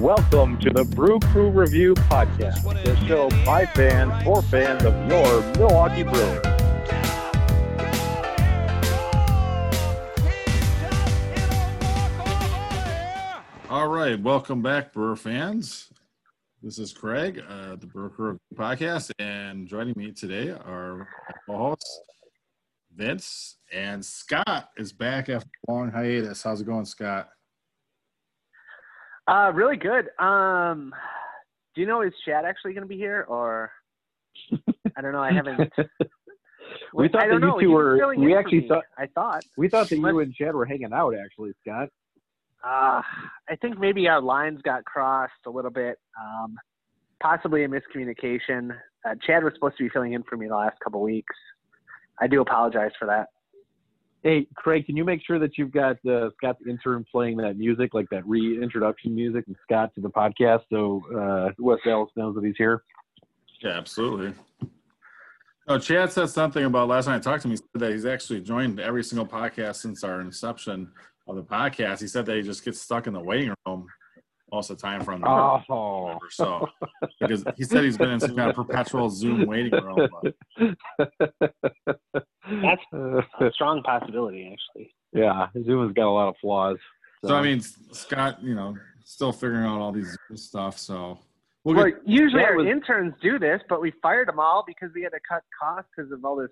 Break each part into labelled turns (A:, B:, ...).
A: Welcome to the Brew Crew Review Podcast, the show by fans for fans of your Milwaukee Brewers.
B: All right, welcome back, Brewer fans. This is Craig, uh, the Brewer Crew Podcast, and joining me today are co-hosts Vince and Scott is back after a long hiatus. How's it going, Scott?
C: Uh, really good. Um, do you know is Chad actually going to be here, or I don't know. I haven't.
A: we thought that
C: don't
A: you
C: know.
A: two were. We actually thought.
C: I thought.
A: We thought that you and Chad were hanging out. Actually, Scott.
C: Uh, I think maybe our lines got crossed a little bit. Um, possibly a miscommunication. Uh, Chad was supposed to be filling in for me the last couple weeks. I do apologize for that.
A: Hey, Craig, can you make sure that you've got uh, Scott's intern playing that music, like that reintroduction music, and Scott to the podcast, so uh, Wes Ellis knows that he's here.
B: Yeah, absolutely. Oh, Chad said something about last night. I talked to him. He said that he's actually joined every single podcast since our inception of the podcast. He said that he just gets stuck in the waiting room most of the time from the
A: Oh,
B: member. So because he said he's been in some kind of perpetual Zoom waiting room. But
C: That's a strong possibility, actually.
A: yeah, Zoom has got a lot of flaws.
B: So I mean, Scott, you know, still figuring out all these stuff. So we'll
C: Well,
B: get,
C: usually
A: that
C: our
A: was-
C: interns do this, but we fired them all because we had to cut costs because of all this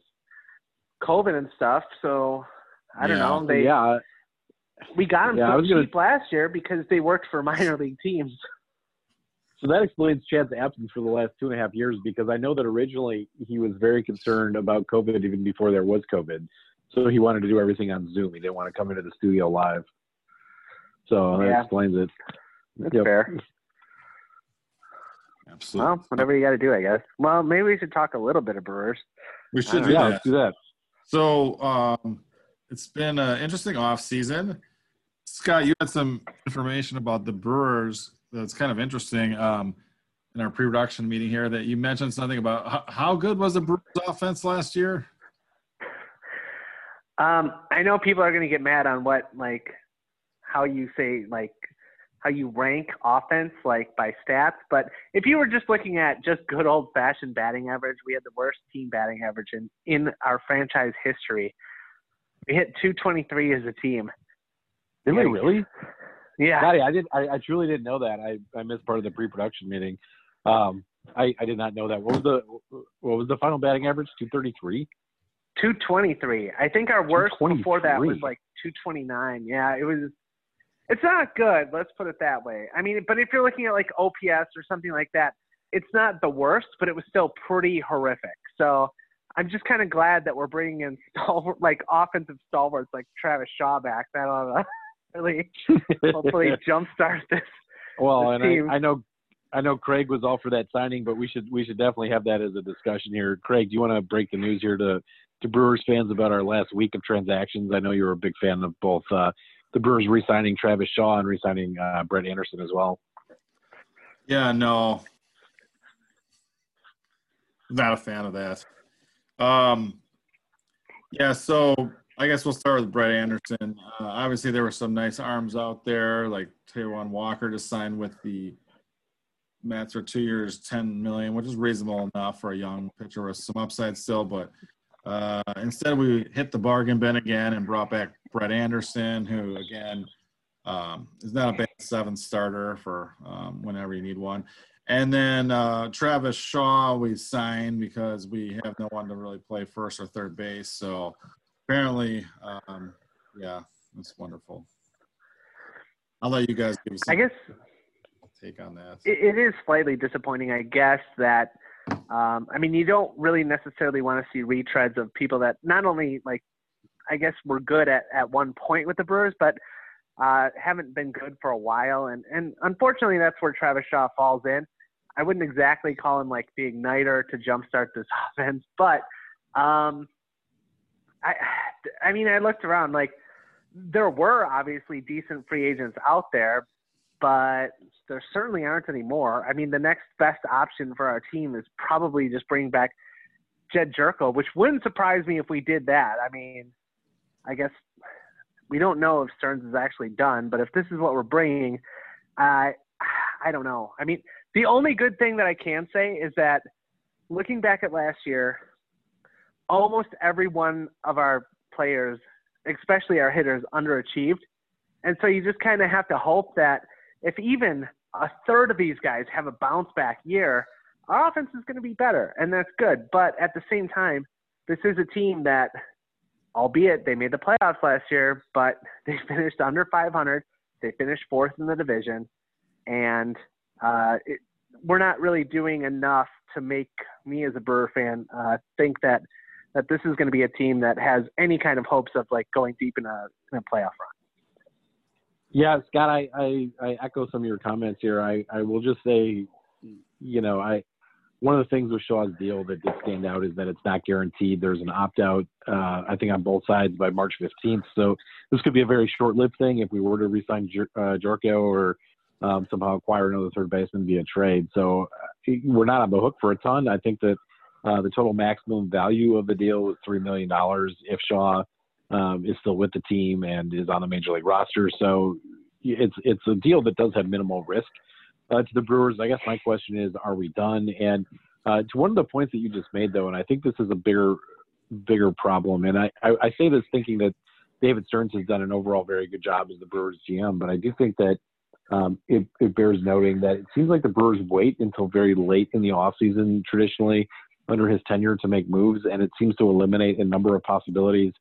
C: COVID and stuff. So I don't
B: Yeah.
C: know. They
A: yeah,
C: we got them
A: Yeah, I
C: so
A: was gonna-
C: cheap last year because they worked for minor league teams.
A: so that explains Chad's absence for the last two and a half years because I know that originally he was very concerned about COVID even before there was COVID. So he wanted to do everything on Zoom. He didn't want to come into the studio live. So that
C: Yeah.
A: explains it.
C: That's
A: Yep.
C: fair.
B: absolutely.
C: Well, whatever you got to do, I guess. Well, maybe we should talk a little bit of Brewers.
B: we should
C: uh,
B: do
A: Yeah,
B: that.
A: let's do that.
B: So um, it's been an interesting off season. Scott, you had some information about the Brewers that's kind of interesting um, in our pre-production meeting here. That you mentioned something about how, good was the Brewers offense last year?
C: Um, I know people are going to get mad on what like how you say like how you rank offense like by stats, but if you were just looking at just good old fashioned batting average, we had the worst team batting average in in our franchise history. We hit 223 as a team.
A: Did we really?
C: Yeah.
A: I did. I, I truly didn't know that. I, I missed part of the pre-production meeting. Um, I, I did not know that. What was the what was the final batting average? Two thirty three.
C: 223. I think our worst before that was like 229. Yeah, it was. It's not good. Let's put it that way. I mean, but if you're looking at like OPS or something like that, it's not the worst, but it was still pretty horrific. So I'm just kind of glad that we're bringing in stalwart, like offensive stalwarts like Travis Shaw back. That ought to really hopefully jumpstart this.
A: well,
C: this
A: and
C: team.
A: I, I know I know Craig was all for that signing, but we should we should definitely have that as a discussion here. Craig, do you want to break the news here to to Brewers fans about our last week of transactions? I know you're a big fan of both uh, the Brewers re-signing Travis Shaw and re-signing uh, Brett Anderson as well.
B: Yeah, no, not a fan of that. Um, yeah, so I guess we'll start with Brett Anderson. Uh, obviously, there were some nice arms out there, like Taijuan Walker to sign with the Mets for two years, ten million, which is reasonable enough for a young pitcher with some upside still. But uh, instead, we hit the bargain bin again and brought back Brett Anderson, who again um, is not a bad seventh starter for um, whenever you need one. And then uh, Travis Shaw we signed because we have no one to really play first or third base. So apparently, um, yeah, that's wonderful. I'll let you guys give
C: I guess
B: take on that.
C: it, it is slightly disappointing, I guess, that um, I mean, you don't really necessarily want to see retreads of people that not only like, I guess, were good at, at one point with the Brewers, but uh, haven't been good for a while. And and unfortunately, that's where Travis Shaw falls in. I wouldn't exactly call him like the igniter to jumpstart this offense, but um, I I mean, I looked around like there were obviously decent free agents out there, but there certainly aren't any more. I mean, the next best option for our team is probably just bring back Jedd Gyorko, which wouldn't surprise me if we did that. I mean, I guess we don't know if Stearns is actually done, but if this is what we're bringing, I I don't know. I mean, the only good thing that I can say is that looking back at last year, almost every one of our players, especially our hitters, underachieved. And so you just kind of have to hope that if even a third of these guys have a bounce back year, our offense is going to be better, and that's good. But at the same time, this is a team that, albeit they made the playoffs last year, but they finished under 500. They finished fourth in the division, and uh, it, we're not really doing enough to make me as a Brewer fan uh, think that that this is going to be a team that has any kind of hopes of like going deep in a, in a playoff run.
A: Yeah, Scott, I, I, I echo some of your comments here. I, I will just say, you know, I one of the things with Shaw's deal that did stand out is that it's not guaranteed. There's an opt out, uh, I think, on both sides by March 15th. So this could be a very short lived thing if we were to resign uh, Gyorko or um, somehow acquire another third baseman via trade. So uh, we're not on the hook for a ton. I think that uh, the total maximum value of the deal was $3 million if Shaw um, is still with the team and is on the major league roster. So it's, it's a deal that does have minimal risk uh, to the Brewers. I guess my question is, are we done? And uh, to one of the points that you just made, though, and I think this is a bigger, bigger problem. And I, I, I say this thinking that David Stearns has done an overall very good job as the Brewers GM, but I do think that um, it, it, bears noting that it seems like the Brewers wait until very late in the offseason traditionally under his tenure to make moves, and it seems to eliminate a number of possibilities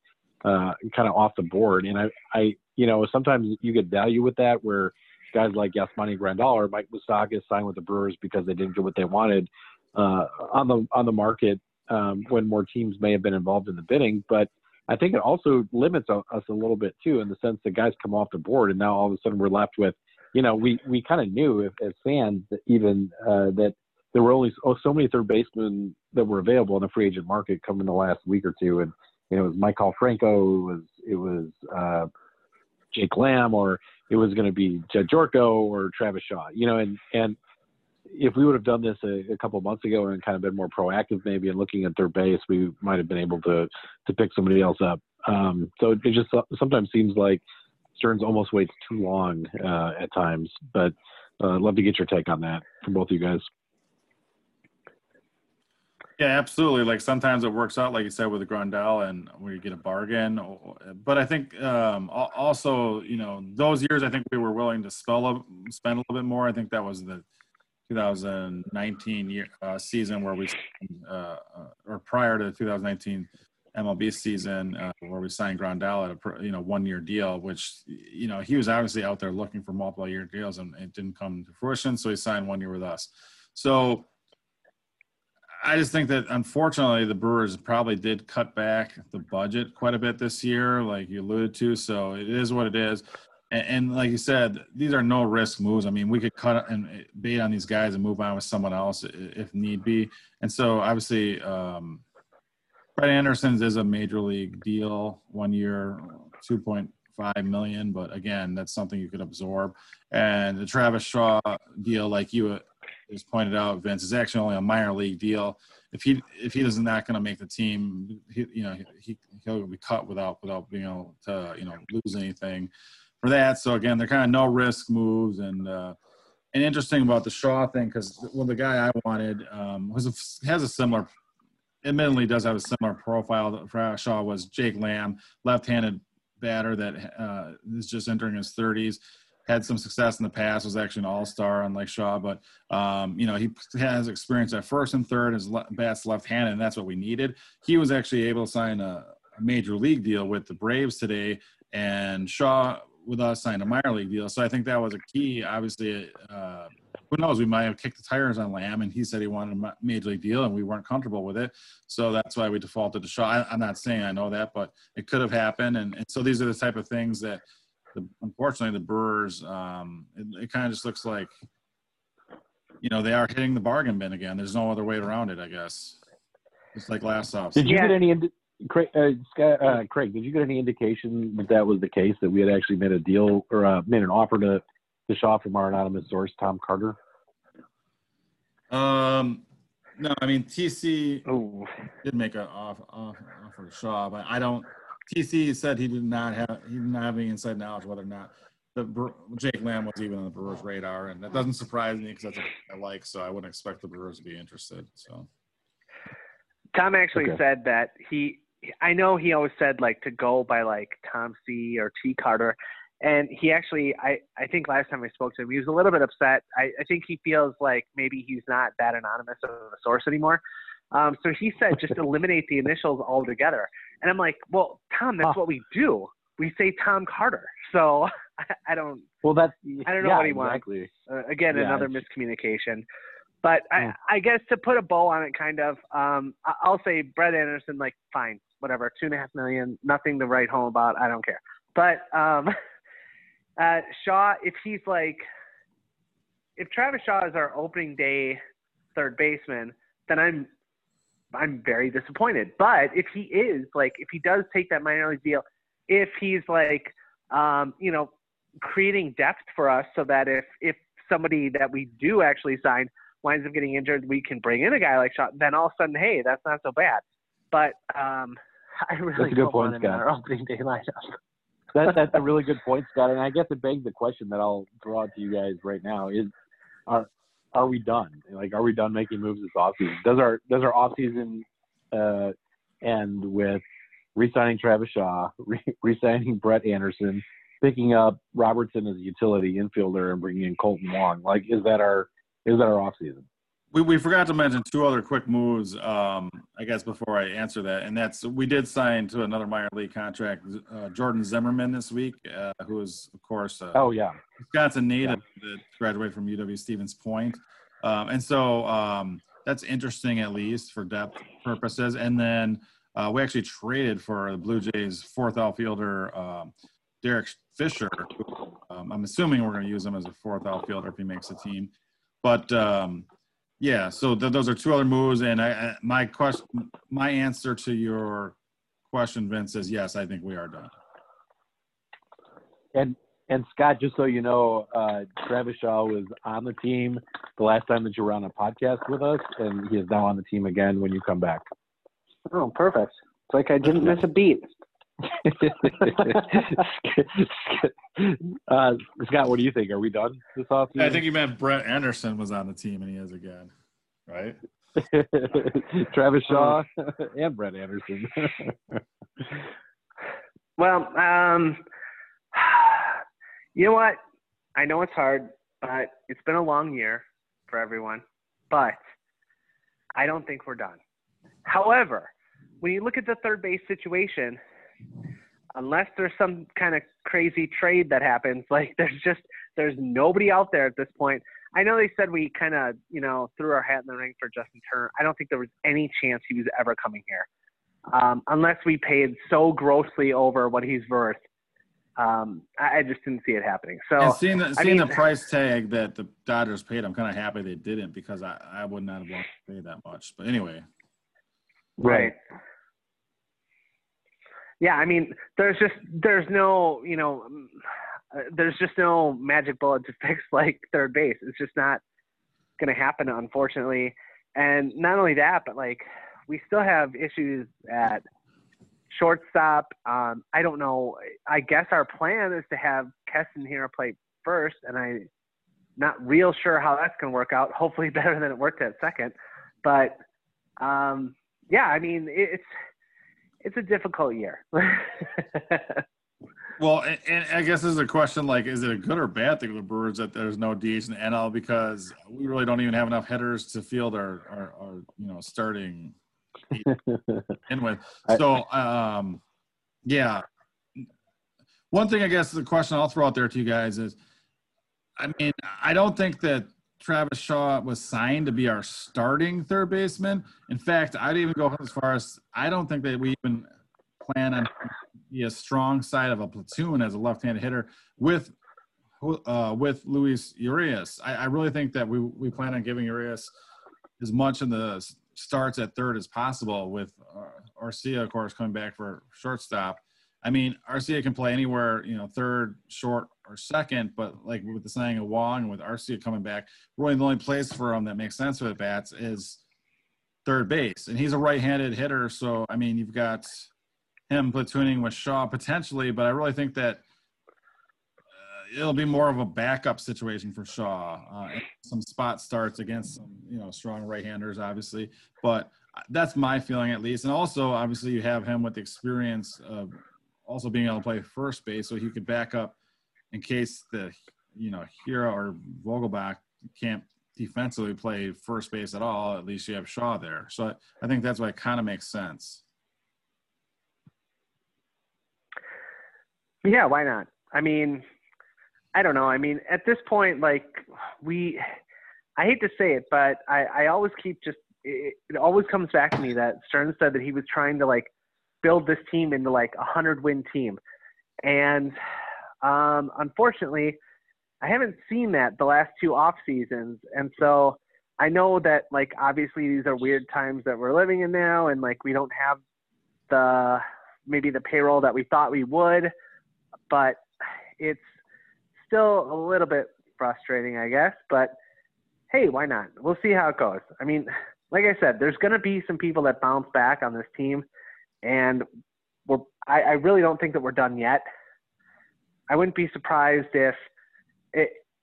A: uh, kind of off the board. And I, I, you know, sometimes you get value with that where guys like Yasmani Grandal or Mike Moustakas signed with the Brewers because they didn't get what they wanted uh, on the on the market um, when more teams may have been involved in the bidding. But I think it also limits us a little bit too, in the sense that guys come off the board and now all of a sudden we're left with, you know, we we kind of knew if, as fans that even uh, that there were only oh, so many third basemen that were available in the free agent market coming the last week or two, and you know, it was Maikel Franco, it was it was uh, Jake Lamb, or it was going to be Jedd Gyorko or Travis Shaw, you know, and and if we would have done this a, a couple months ago and kind of been more proactive, maybe in looking at third base, we might have been able to to pick somebody else up. Um, so it just sometimes seems like Stearns almost waits too long uh, at times. But uh, love to get your take on that from both of you guys.
B: Yeah, absolutely. Like sometimes it works out, like you said, with the and where you get a bargain. But I think um, also, you know, those years, I think we were willing to spell a, spend a little bit more. I think that was the 2019 year, uh, season where we, uh, uh, or prior to the 2019 MLB season, uh, where we signed Grandal at a you know one year deal, which you know he was obviously out there looking for multiple year deals and it didn't come to fruition, so he signed one year with us. So I just think that unfortunately the Brewers probably did cut back the budget quite a bit this year, like you alluded to. So it is what it is. And, and like you said, these are no risk moves. I mean, we could cut and bait on these guys and move on with someone else if need be. And so obviously, um, Brett Anderson's is a major league deal, one year, two point five million. But again, that's something you could absorb. And the Travis Shaw deal, like you just pointed out, Vince is actually only a minor league deal. If he if he is not going to make the team, he, you know he he'll be cut without without being able to you know lose anything for that. So again, they're kind of no risk moves and. Uh, and interesting about the Shaw thing because well, the guy I wanted um, was a, has a similar, admittedly does have a similar profile. For Shaw was Jake Lamb, left-handed batter that uh, is just entering his 30s had some success in the past, was actually an all-star on Lake Shaw, but um, you know he has experience at first and third. His le- bats left-handed, and that's what we needed. He was actually able to sign a, a, major league deal with the Braves today, and Shaw with us signed a minor league deal. So I think that was a key. Obviously, uh, who knows? We might have kicked the tires on Lamb, and he said he wanted a major league deal, and we weren't comfortable with it. So that's why we defaulted to Shaw. I, am not saying I know that, but it could have happened, and, and so these are the type of things that the, unfortunately the Brewers, um, it, it kind of just looks like, you know, they are hitting the bargain bin again. There's no other way around it, I guess. Just like last off.
A: Did you get any? Craig, uh, Scott, uh, Craig, did you get any indication that that was the case that we had actually made a deal or uh, made an offer to to Shaw from our anonymous source, Tom Carter?
B: Um, no, I mean TC Ooh. did make an offer, offer to Shaw, but I don't TC said he did not have he did not have any inside knowledge whether or not the Jake Lamb was even on the Brewers' radar, and that doesn't surprise me because that's what I like. So I wouldn't expect the Brewers to be interested. So
C: Tom actually
A: Okay.
C: said that he. I know he always said like to go by like Tom C or T Carter, and he actually I I think last time I spoke to him he was a little bit upset. I I think he feels like maybe he's not that anonymous of a source anymore. Um, so he said just eliminate the initials altogether, and I'm like, well, Tom, that's what we do. We say Tom Carter. So I, I don't
A: Well, that's
C: I don't know
A: yeah,
C: what he wants.
A: exactly.
C: uh, again
A: Yeah,
C: another miscommunication but I,
A: Mm.
C: I guess to put a bow on it kind of um I- i'll say brett anderson like fine whatever two and a half million nothing to write home about i don't care but um uh shaw if he's like if travis shaw is our opening day third baseman then i'm i'm very disappointed but if he is like if he does take that minor league deal if he's like um you know creating depth for us so that if if somebody that we do actually sign winds up getting injured, we can bring in a guy like Shaw. Then all of a sudden, hey, that's not so bad. But um, I really that's
A: a good
C: don't
A: point,
C: want him in
A: Scott.
C: our opening day lineup.
A: That, that's a really good point, Scott. And I guess it begs the question that I'll throw out to you guys right now: is are are we done? Like, are we done making moves this offseason? Does our does our offseason uh, end with re-signing Travis Shaw, re- re-signing Brett Anderson, picking up Robertson as a utility infielder, and bringing in Kolten Wong? Like, is that our is that our offseason?
B: We, we forgot to mention two other quick moves. Um, I guess before I answer that, and that's we did sign to another minor league contract, uh, Jordan Zimmermann this week, uh, who is of course uh,
A: Oh yeah,
B: Wisconsin native that graduated from UW Stevens Point. Um, and so um, that's interesting, at least for depth purposes. And then uh, we actually traded for the Blue Jays' fourth outfielder, um, Derek Fisher. Um, I'm assuming we're going to use him as a fourth outfielder if he makes the team. But um, yeah, so th- those are two other moves. And I, I, my question, my answer to your question, Vince, is yes. I think we are done.
A: And and Scott, just so you know, uh, Travis Shaw was on the team the last time that you were on a podcast with us, and he is now on the team again when you come back.
C: Oh, perfect. It's like I didn't miss a beat.
A: Uh, Scott, what do you think? Are we done this offseason?
B: I think you meant Brett Anderson was on the team, and he is again, right?
A: Travis Shaw and Brett Anderson.
C: Well, um, you know what? I know it's hard, but it's been a long year for everyone. But I don't think we're done. However, when you look at the third base situation, unless there's some kind of crazy trade that happens, like there's just there's nobody out there at this point. I know they said we kind of you know threw our hat in the ring for Justin Turner. I don't think there was any chance he was ever coming here, um, unless we paid so grossly over what he's worth. Um, I, I just didn't see it happening. So
B: and seeing the,
C: I
B: seeing
C: mean-
B: the price tag that the Dodgers paid, I'm kind of happy they didn't because I, I would not have wanted to pay that much. But anyway,
C: Right. Yeah, I mean, there's just there's no you know, um, uh, there's just no magic bullet to fix like third base. It's just not going to happen, unfortunately. And not only that, but like we still have issues at shortstop. Um, I don't know. I guess our plan is to have Keston Hiura play first, and I not real sure how that's going to work out. Hopefully, better than it worked at second. But um, yeah, I mean, it's it's a difficult year.
B: well, and, and I guess this is a question like, is it a good or bad thing for the Brewers that there's no DH in the NL because we really don't even have enough hitters to field our, our, our you know starting in with. So, um, yeah. One thing I guess the question I'll throw out there to you guys is, I mean, I don't think that Travis Shaw was signed to be our starting third baseman. In fact, I'd even go as far as I don't think that we even plan on be a strong side of a platoon as a left-handed hitter with uh, with Luis Urias. I, I really think that we we plan on giving Urias as much in the starts at third as possible with uh, Arcia, of course, coming back for shortstop. I mean, Arcia can play anywhere, you know, third, short, or second, but like with the signing of Wong, with Arcia coming back, really the only place for him that makes sense with bats is third base. And he's a right handed hitter. So, I mean, you've got him platooning with Shaw potentially, but I really think that uh, it'll be more of a backup situation for Shaw. Uh, some spot starts against some, you know, strong right-handers, obviously. But that's my feeling, at least. And also, obviously, you have him with the experience of also being able to play first base, so he could back up in case the, you know, Hiura or Vogelbach can't defensively play first base at all. At least you have Shaw there. So I, I think that's why it kind of makes sense.
C: Yeah, why not? I mean, I don't know. I mean, at this point, like we, I hate to say it, but I, I always keep just. It, it always comes back to me that Stearns said that he was trying to like build this team into like a hundred win team, and um, unfortunately, I haven't seen that the last two off seasons, and so I know that like obviously these are weird times that we're living in now, and like we don't have the maybe the payroll that we thought we would, but it's still a little bit frustrating, I guess. But hey, why not? We'll see how it goes. I mean, like I said, there's going to be some people that bounce back on this team, and we're. I, I really don't think that we're done yet. I wouldn't be surprised if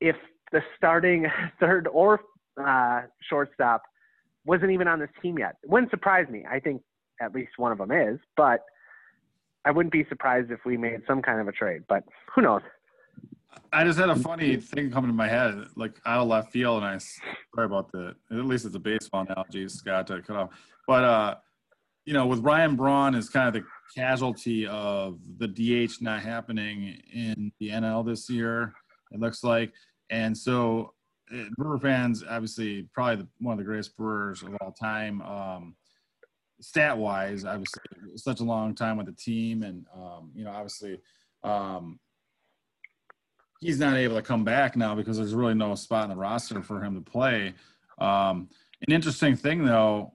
C: if the starting third or uh, shortstop wasn't even on this team yet. It wouldn't surprise me. I think at least one of them is, but I wouldn't be surprised if we made some kind of a trade. But who knows?
B: I just had a funny thing coming to my head, like out of left field, and I sorry about the. At least it's a baseball analogy, Scott, to cut off. But uh, you know, with Ryan Braun is kind of the casualty of the DH not happening in the NL this year. It looks like, and so uh, Brewer fans, obviously, probably the, one of the greatest Brewers of all time. Um, stat wise, obviously, such a long time with the team, and um, you know, obviously. Um, he's not able to come back now because there's really no spot in the roster for him to play. Um, an interesting thing, though,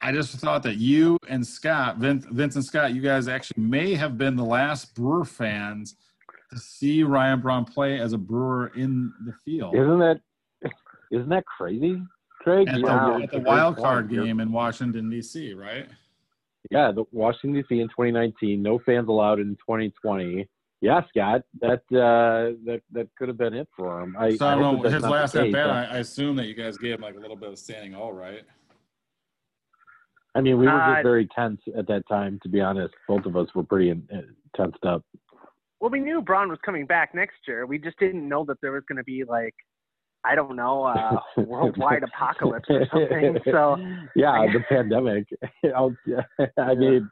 B: I just thought that you and Scott, Vince, Vince and Scott, you guys actually may have been the last Brewer fans to see Ryan Braun play as a Brewer in the field.
A: Isn't that isn't that crazy, Craig?
B: At, the, at the wild card game in Washington D.C., right?
A: Yeah, the Washington D.C. in 2019, no fans allowed in 2020 yeah, Scott, that uh, that that could have been it for him. I,
B: so I, don't know his last at bat. I, I, assume that you guys gave him like a little bit of standing all right.
A: I mean, we were uh, just very tense at that time. To be honest, both of us were pretty in, uh, tensed up.
C: Well, we knew Braun was coming back next year. We just didn't know that there was going to be like, I don't know, a worldwide apocalypse or something. So
A: yeah, the pandemic. I mean,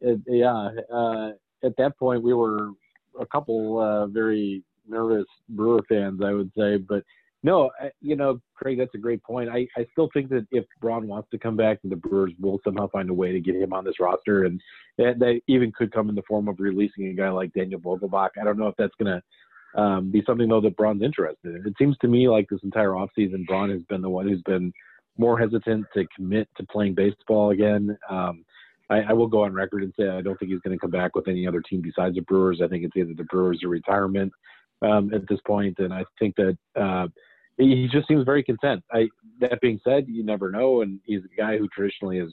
A: it, yeah. Uh, at that point, we were a couple uh, very nervous Brewer fans, I would say. But no, you know, Craig, that's a great point. I, I still think that if Braun wants to come back, the Brewers will somehow find a way to get him on this roster, and that, that even could come in the form of releasing a guy like Daniel Vogelbach. I don't know if that's going to um, be something though that Braun's interested in. It seems to me like this entire offseason, Braun has been the one who's been more hesitant to commit to playing baseball again. Um, I, I will go on record and say I don't think he's going to come back with any other team besides the Brewers. I think it's either the Brewers or retirement um, at this point, and I think that uh, he just seems very content. I, that being said, you never know, and he's a guy who traditionally has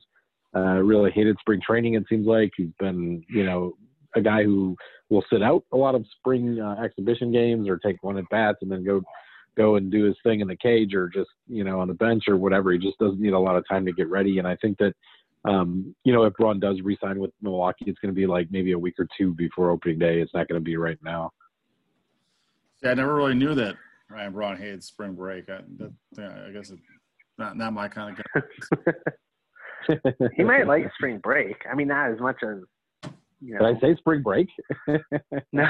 A: uh, really hated spring training. It seems like he's been, you know, a guy who will sit out a lot of spring uh, exhibition games or take one at bats and then go go and do his thing in the cage or just you know on the bench or whatever. He just doesn't need a lot of time to get ready, and I think that um, you know, if Braun does resign with Milwaukee, it's going to be like maybe a week or two before opening day. It's not going to be right now.
B: Yeah, I never really knew that Ryan Braun hated spring break. I, that, I guess it's not not my kind of
C: guy. he might like spring break. I mean, not as much as
A: you know. Did I say spring break?
C: no,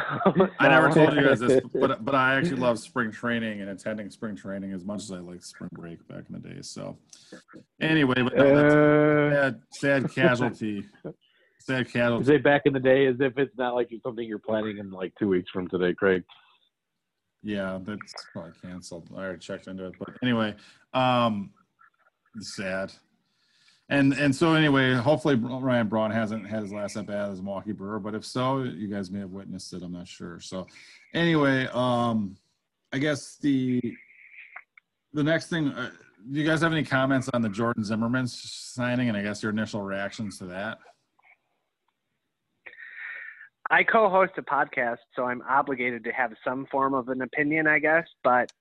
B: I never told you guys this, but but I actually love spring training and attending spring training as much as I like spring break back in the day. So anyway, but no, that's uh, sad, sad casualty. Sad casualty.
A: Say back in the day, as if it's not like something you're planning in like two weeks from today, Craig.
B: Yeah, that's probably canceled. I already checked into it, but anyway, um, sad. And and so anyway, hopefully Ryan Braun hasn't had his last at bat as a Milwaukee Brewer, but if so, you guys may have witnessed it. I'm not sure. So anyway, um, I guess the the next thing. Uh, do you guys have any comments on the Jordan Zimmermann signing, and I guess your initial reactions to that?
C: I co-host a podcast, so I'm obligated to have some form of an opinion, I guess. But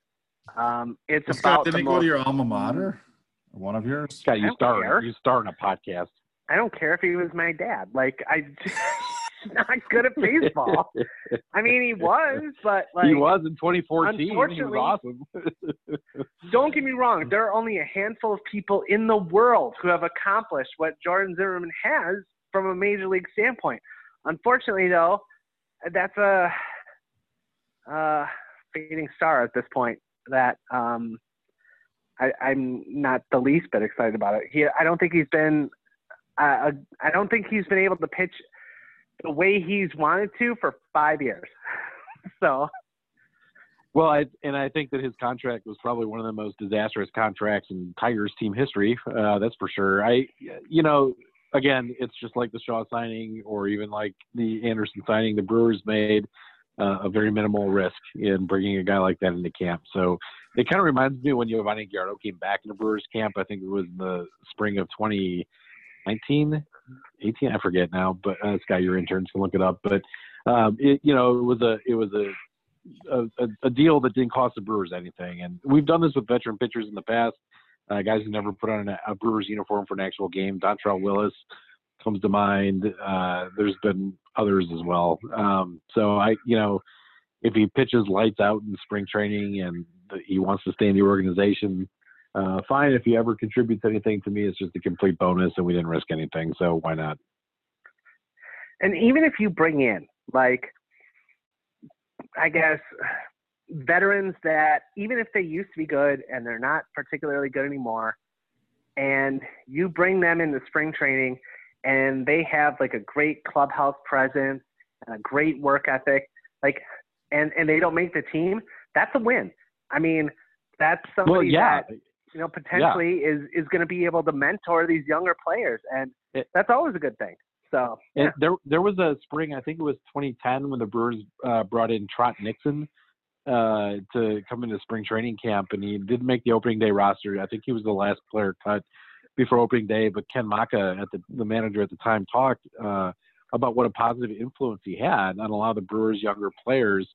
C: um, it's
B: Well,
C: about
B: Scott, did
C: the
B: he go
C: most,
B: to your alma mater? One of yours?
A: Scott,
C: I
A: you
C: don't
A: start
C: care.
A: you starting a podcast.
C: I don't care if he was my dad. Like I, he's not good at baseball. I mean, he was, but like,
A: he was in 2014. He was
C: Unfortunately-
A: awesome.
C: don't get me wrong. There are only a handful of people in the world who have accomplished what Jordan Zimmermann has from a major league standpoint. Unfortunately, though, that's a, uh fading star at this point. That um, I, I'm not the least bit excited about it. He, I don't think he's been. Uh, I don't think he's been able to pitch the way he's wanted to for five years. so
A: Well, I, and I think that his contract was probably one of the most disastrous contracts in Tigers team history. Uh, that's for sure. I, you know, again, it's just like the Shaw signing or even like the Anderson signing. The Brewers made uh, a very minimal risk in bringing a guy like that into camp. So it kind of reminds me when Yovani Gallardo came back into Brewers camp. I think it was the spring of 2019, 18, I forget now. But uh, Scott, your interns can look it up. But um, it, you know, it was a, it was a, a, a deal that didn't cost the Brewers anything. And we've done this with veteran pitchers in the past, uh, guys who never put on a, a Brewers uniform for an actual game. Dontrelle Willis comes to mind. Uh, there's been others as well. Um, so I, you know, if he pitches lights out in spring training and he wants to stay in the organization, uh, fine. If he ever contributes anything to me, it's just a complete bonus, and we didn't risk anything. So why not?
C: and even if you bring in like i guess veterans that even if they used to be good and they're not particularly good anymore and you bring them into spring training and they have like a great clubhouse presence and a great work ethic like and and they don't make the team that's a win i mean that's somebody
A: Well, yeah,
C: that you know potentially is is going to be able to mentor these younger players and
A: It-
C: that's always a good thing so yeah.
A: And there, there was a spring. I think it was 2010 when the Brewers uh, brought in Trot Nixon uh, to come into spring training camp, and he didn't make the opening day roster. I think he was the last player cut before opening day. But Ken Macha, at the, the manager at the time, talked uh, about what a positive influence he had on a lot of the Brewers' younger players.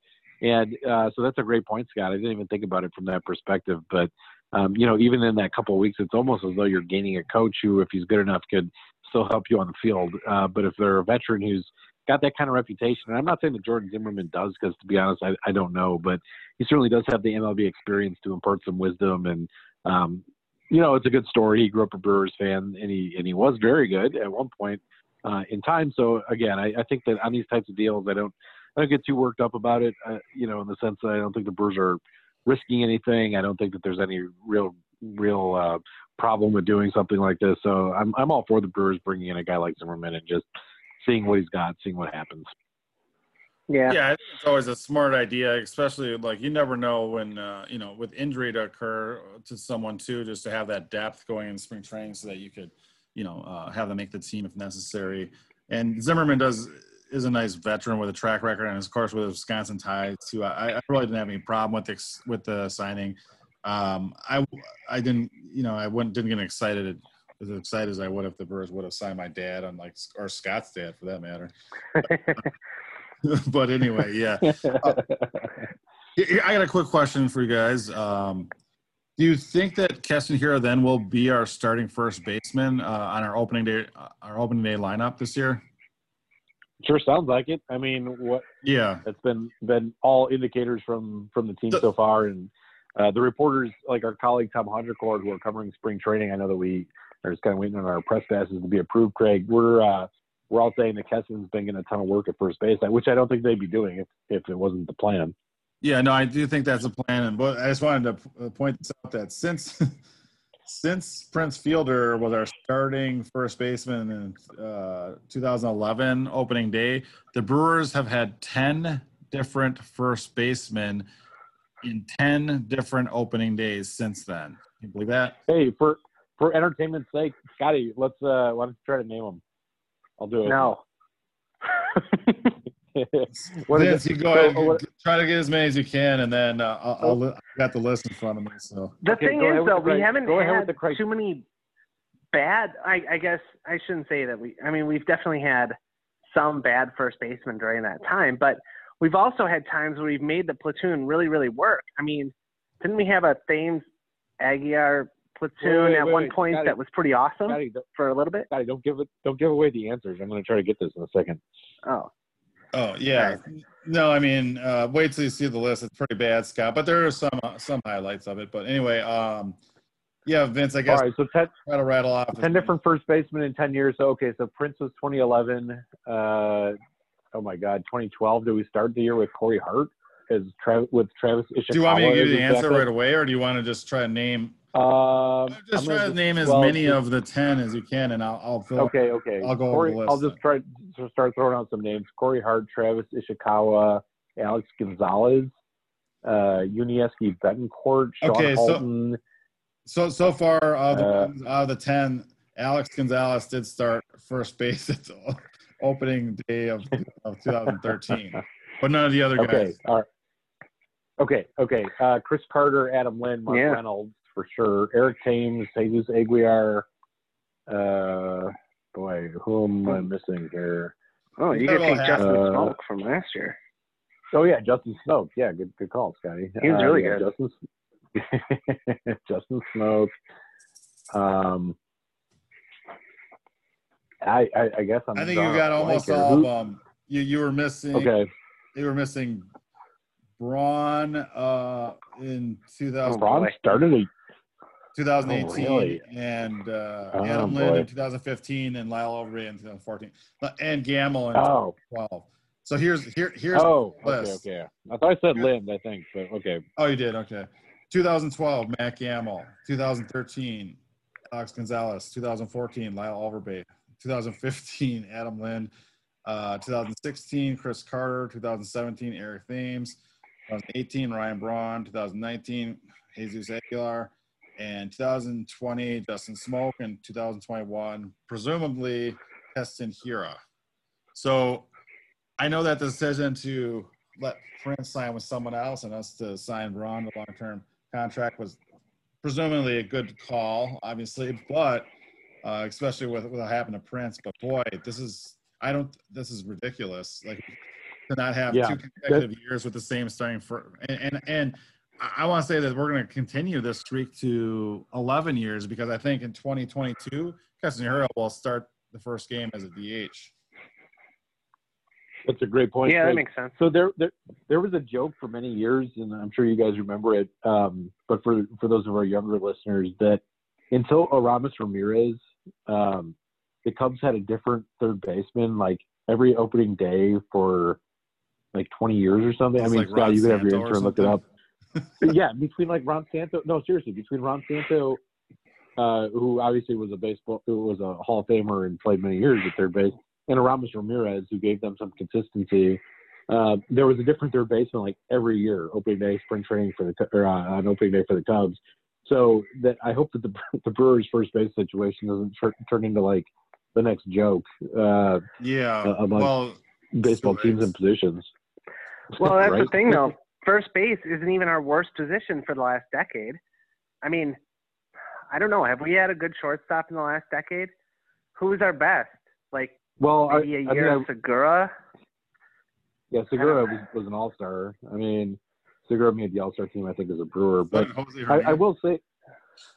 A: And uh, so that's a great point, Scott. I didn't even think about it from that perspective, but um, you know, even in that couple of weeks, it's almost as though you're gaining a coach who, if he's good enough, could still help you on the field. Uh, but if they're a veteran who's got that kind of reputation, and I'm not saying that Jordan Zimmermann does, because to be honest, I, I don't know, but he certainly does have the MLB experience to impart some wisdom. And um, you know, it's a good story. He grew up a Brewers fan, and he and he was very good at one point uh, in time. So again, I, I think that on these types of deals, I don't I don't get too worked up about it. Uh, you know, in the sense that I don't think the Brewers are risking anything. I don't think that there's any real real uh, problem with doing something like this. So I'm I'm all for the Brewers bringing in a guy like Zimmermann and just seeing what he's got, seeing what happens.
C: yeah
B: Yeah, I think it's always a smart idea, especially like you never know when uh, you know with injury to occur to someone too, just to have that depth going in spring training, so that you could, you know, uh, have them make the team if necessary. And Zimmermann does is a nice veteran with a track record, and of course with Wisconsin ties too. I, I really didn't have any problem with the, with the signing. Um, I I didn't you know I wouldn't didn't get excited as excited as I would if the Brewers would have signed my dad, on like or Scott's dad for that matter. but anyway, yeah. Yeah, I got a quick question for you guys. Um, do you think that Keston Hiura then will be our starting first baseman uh, on our opening day, uh, our opening day lineup this year?
A: sure sounds like it. I mean, what
B: Yeah,
A: it's been been all indicators from from the team
B: So-
A: so far, and uh, the reporters like our colleague Tom Haudricourt who are covering spring training. I know that we are just kind of waiting on our press passes to be approved. Craig, we're uh, we're all saying that Keston's been getting a ton of work at first base, which I don't think they'd be doing if if it wasn't the plan.
B: yeah, no, I do think that's a plan. And but I just wanted to uh, point this out that since since Prince Fielder was our starting first baseman in uh, 2011 opening day, the Brewers have had 10 different first basemen in 10 different opening days since then. Can you believe that?
A: Hey, for for entertainment's sake, Scotty, let's uh, why don't you try to name them? I'll do it.
C: no
A: what is
B: Vince,
A: it?
B: you go ahead.
A: what-
B: try to get as many as you can, and then uh, I'll, I'll, li- I've got the list in front of me. So
C: The
A: Okay,
C: thing is, though, we
A: cri-
C: haven't
A: go
C: had
A: cri-
C: too many bad. I, I guess I shouldn't say that we. I mean, we've definitely had some bad first baseman during that time, but we've also had times where we've made the platoon really, really work. I mean, didn't we have a Thames Aguilar platoon
A: wait,
C: at
A: wait,
C: one
A: wait.
C: point
A: Scotty.
C: that was pretty awesome
A: Scotty,
C: for a little bit?
A: Scotty, don't give it. Don't give away the answers. I'm going to try to get this in a second.
C: Oh,
B: Oh yeah. No, I mean, uh, wait till you see the list. It's pretty bad, Scott. But there are some uh, some highlights of it. But anyway, um, yeah, Vince, I guess
A: All right, so ten,
B: try to rattle off.
A: ten different first basemen in ten years. So okay, so Prince was 2011. Uh, oh my God, 2012. Do we start the year with Corey Hart as Travis with Travis Ishikawa?
B: Do you want me to give you the answer right away, or do you want to just try to name?
A: Um,
B: Just
A: I'm
B: try
A: gonna
B: to name as
A: 12
B: many of the ten as you can, and I'll, I'll fill.
A: Okay, okay.
B: I'll go over
A: Corey,
B: the list
A: I'll just try to start throwing out some names: Corey Hart, Travis Ishikawa, Alex Gonzalez, uh, Yuniesky Betancourt, Sean
B: Okay, so-
A: Halton.
B: So so far, uh, the
A: Uh,
B: out of the ten, Alex Gonzalez did start first base at the opening day of, of 2013, but none of the other
A: okay,
B: guys.
A: all right. Okay, okay. Uh, Chris Carter, Adam Lind, Mark
C: Yeah.
A: Reynolds for sure. Eric Thames, Jesus Aguilar. Uh, boy, who am I missing here?
C: oh, you
B: You
C: could
B: got
C: take Justin
A: half-
C: Smoak from last year.
A: Oh yeah, Justin Smoak. Yeah, good good call, Scotty.
C: He was
A: Uh,
C: really
A: yeah,
C: good.
A: Justin Justin Smoak. Um, I, I I guess I'm.
B: I think you got almost
A: here.
B: all of them. You you were missing.
A: Okay,
B: You were missing Braun uh, in 2000,
C: Oh,
A: Ron started a
B: 2018
A: Oh, really?
B: and uh,
A: Oh,
B: Adam
A: Lind
B: in 2015 and Lyle Overbay in 2014 and Gamel in
A: oh
B: 2012. So here's here here's
A: oh
B: the
A: okay
B: list.
A: okay. I thought I said Lind, I think, but okay.
B: Oh, you did. Okay. 2012, Mat Gamel. 2013, Alex Gonzalez. 2014, Lyle Overbay. 2015, Adam Lind. Uh, 2016, Chris Carter. 2017, Eric Thames. 2018, Ryan Braun. 2019, Jesus Aguilar. And 2020, Justin Smoak. And 2021, presumably, Keston Hiura. So I know that the decision to let Prince sign with someone else and us to sign Braun the long-term contract was presumably a good call, obviously, but uh, especially with what happened to Prince. But boy, this is I don't this is ridiculous. Like to not have
A: Yeah,
B: two consecutive years with the same starting for and and, and I want to say that we're going to continue this streak to 11 years because I think in 2022, Keston Hiura will start the first game as a DH.
A: That's a great point.
C: Yeah, that makes sense.
A: So there, there, there was a joke for many years, and I'm sure you guys remember it. Um, but for for those of our younger listeners, that until Aramis Ramirez, um, the Cubs had a different third baseman like every opening day for like 20 years or something. I mean,
B: like
A: Scott,
B: Ron
A: you could have your intern look it up.
B: Something.
A: yeah, between like Ron Santo. No, seriously, between Ron Santo, uh, who obviously was a baseball, who was a Hall of Famer and played many years at third base, and Aramis Ramirez, who gave them some consistency. Uh, there was a different third baseman like every year, opening day, spring training for the or uh, on opening day for the Cubs. So that I hope that the the Brewers' first base situation doesn't tur- turn into like the next joke. Uh,
B: Yeah.
A: Among
B: well,
A: baseball teams and positions.
C: Well, that's
A: Right?
C: the thing, though. First base isn't even our worst position for the last decade. I mean, I don't know. Have we had a good shortstop in the last decade? Who's our best? Like
A: Well, I,
C: maybe a
A: I mean,
C: year
A: I-
C: of Segura.
A: Yeah, Segura was, was an all star. I mean, Segura made the all star team, I think, as a brewer. But
B: Jose
A: I, I will say,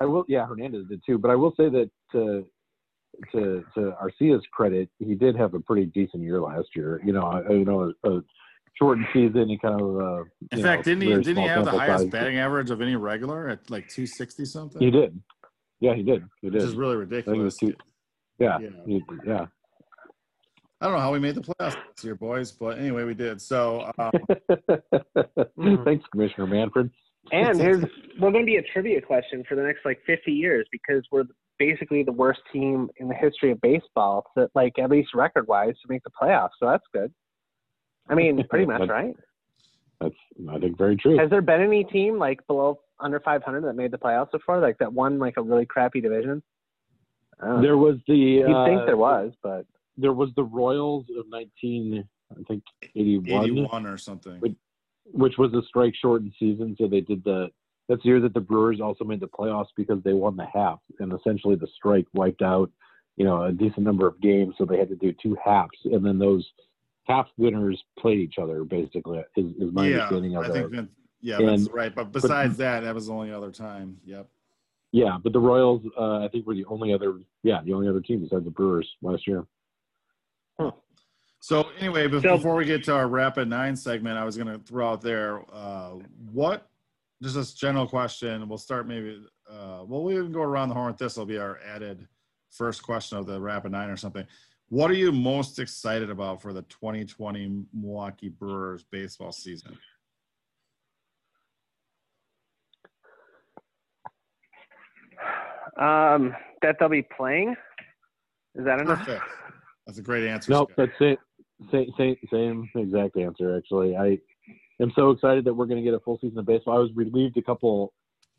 A: I will, yeah, Hernandez did too. But I will say that to to to Arcia's credit, he did have a pretty decent year last year. You know, I, you know, a, a shortened season, he kind of. Uh,
B: In fact,
A: know,
B: didn't he didn't he have the highest
A: size.
B: batting average of any regular at like 260 something?
A: He did. Yeah, he did. He
B: Which
A: did.
B: is really
A: I it was
B: ridiculous.
A: two. Yeah,
B: Yeah.
A: he- yeah.
B: I don't know how we made the playoffs this year, boys, but anyway, we did. So um,
A: Thanks, Commissioner Manfred.
C: And here's we're going to be a trivia question for the next like 50 years because we're basically the worst team in the history of baseball to like at least record wise to make the playoffs. So that's good. I mean, pretty much, right?
A: That's, I think, very true.
C: Has there been any team like below under 500 that made the playoffs before, like that won like a really crappy division? I don't know.
A: There was the.
C: You'd
A: uh,
C: think there was, but
A: there was the Royals of 19, I think 81,
B: 81 or something.
A: But- which was a strike shortened season. So they did the. That's the year that the Brewers also made the playoffs because they won the half, and essentially the strike wiped out you know, a decent number of games, so they had to do two halves, and then those half winners played each other. Basically, is, is my
B: yeah,
A: understanding of
B: I
A: it.
B: think that, yeah,
A: And-
B: that's right. But besides that, that was the only other time. Yep.
A: Yeah, but the Royals, uh, I think, were the only other, yeah, the only other team besides the Brewers last year.
B: So anyway, bef-
C: So-
B: before we get to our rapid nine segment, I was going to throw out there uh, what just this general question. We'll start maybe. Uh, well, we can go around the horn with this. Will be our added first question of the rapid nine or something. What are you most excited about for the 2020 Milwaukee Brewers baseball season?
C: Um, that they'll be playing. Is that enough?
B: Perfect. That's a great answer.
A: Nope,
B: Scott.
A: that's it. Same, same, same exact answer. Actually, I am so excited that we're going to get a full season of baseball. I was relieved a couple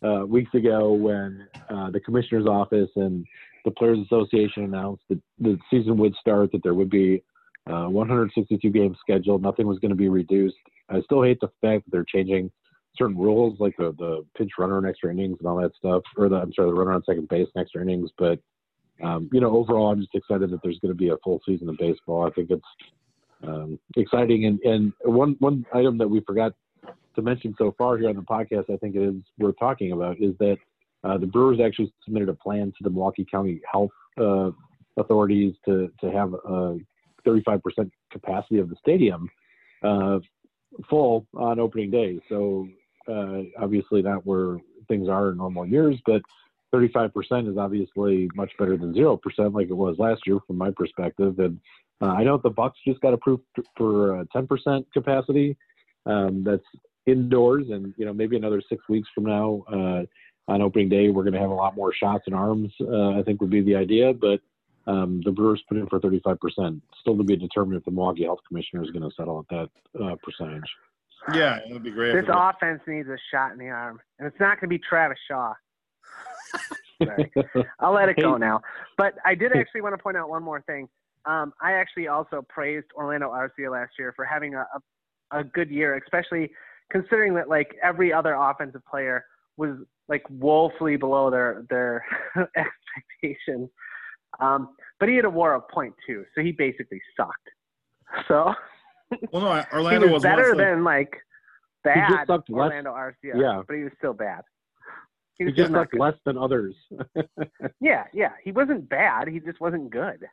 A: uh, weeks ago when uh, the commissioner's office and the Players Association announced that the season would start, that there would be uh, 162 games scheduled, nothing was going to be reduced. I still hate the fact that they're changing certain rules, like the the pinch runner and extra innings and all that stuff, or the I'm sorry, the runner on second base and extra innings, but um, you know, overall, I'm just excited that there's going to be a full season of baseball. I think it's um, exciting. And, and one one item that we forgot to mention so far here on the podcast, I think it is worth talking about, is that uh, the Brewers actually submitted a plan to the Milwaukee County Health uh, authorities to to have a 35% capacity of the stadium uh, full on opening day. So uh, obviously not where things are in normal years, but 35% is obviously much better than 0% like it was last year from my perspective. And uh, I know the Bucks just got approved for uh, 10% capacity. Um, that's indoors, and you know maybe another six weeks from now uh, on opening day, we're going to have a lot more shots and arms. Uh, I think would be the idea, but um, the Brewers put in for 35%. Still to be determined if the Milwaukee Health Commissioner is going to settle at that uh, percentage.
B: Yeah, it would be great.
C: This
B: if it-
C: offense needs a shot in the arm, and it's not going to be Travis Shaw. I'll let it go now. But I did actually want to point out one more thing. Um, I actually also praised Orlando Arcia last year for having a, a, a good year, especially considering that like every other offensive player was like woefully below their their expectations. Um, but he had a WAR of .2, so he basically sucked. So
B: well, no,
C: he
B: Orlando
C: was
B: was
C: better
B: once, like-
C: than like
A: just
C: bad
A: sucked less-
C: Orlando Arcia.
A: yeah.
C: but he was still bad.
A: he
C: He was
A: just
C: just
A: sucked less than others.
C: Yeah, yeah. He wasn't bad. He just wasn't good.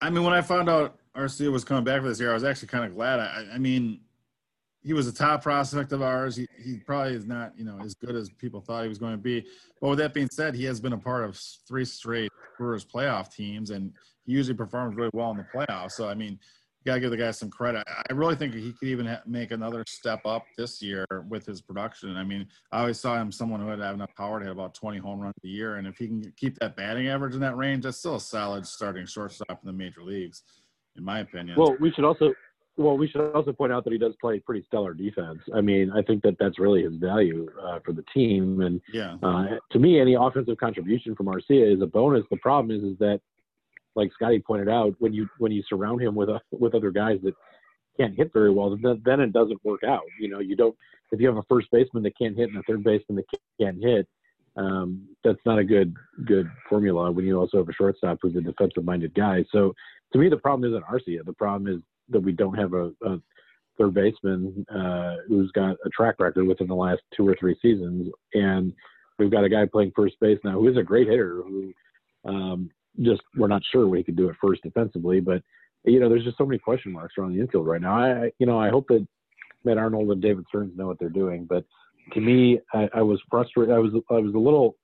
B: I mean, when I found out Arcia was coming back for this year, I was actually kind of glad. I, I mean, he was a top prospect of ours. He, he probably is not, you know, as good as people thought he was going to be. But with that being said, he has been a part of three straight Brewers playoff teams, and he usually performs really well in the playoffs. So, I mean, you got to give the guy some credit. I I really think he could even ha- make another step up this year with his production. I mean, I always saw him someone who had enough power to hit about 20 home runs a year. And if he can keep that batting average in that range, that's still a solid starting shortstop in the major leagues, in my opinion.
A: Well, we should also well we should also point out that he does play pretty stellar defense. I mean, I think that that's really his value uh, for the team. And
B: yeah.
A: uh, to me, any offensive contribution from Arcia is a bonus. The problem is is that, like Scotty pointed out, when you when you surround him with uh, with other guys that can't hit very well, then, then it doesn't work out. You know, you don't if you have a first baseman that can't hit and a third baseman that can't hit. Um, that's not a good good formula when you also have a shortstop who's a defensive minded guy. So to me, the problem isn't Arcia. The problem is that we don't have a, a third baseman uh, who's got a track record within the last two or three seasons, and we've got a guy playing first base now who is a great hitter. Who um, just we're not sure what he could do at first defensively, but you know, there's just so many question marks around the infield right now. I, you know, I hope that Matt Arnold and David Stearns know what they're doing, but to me, I, I was frustrated. I was I was a little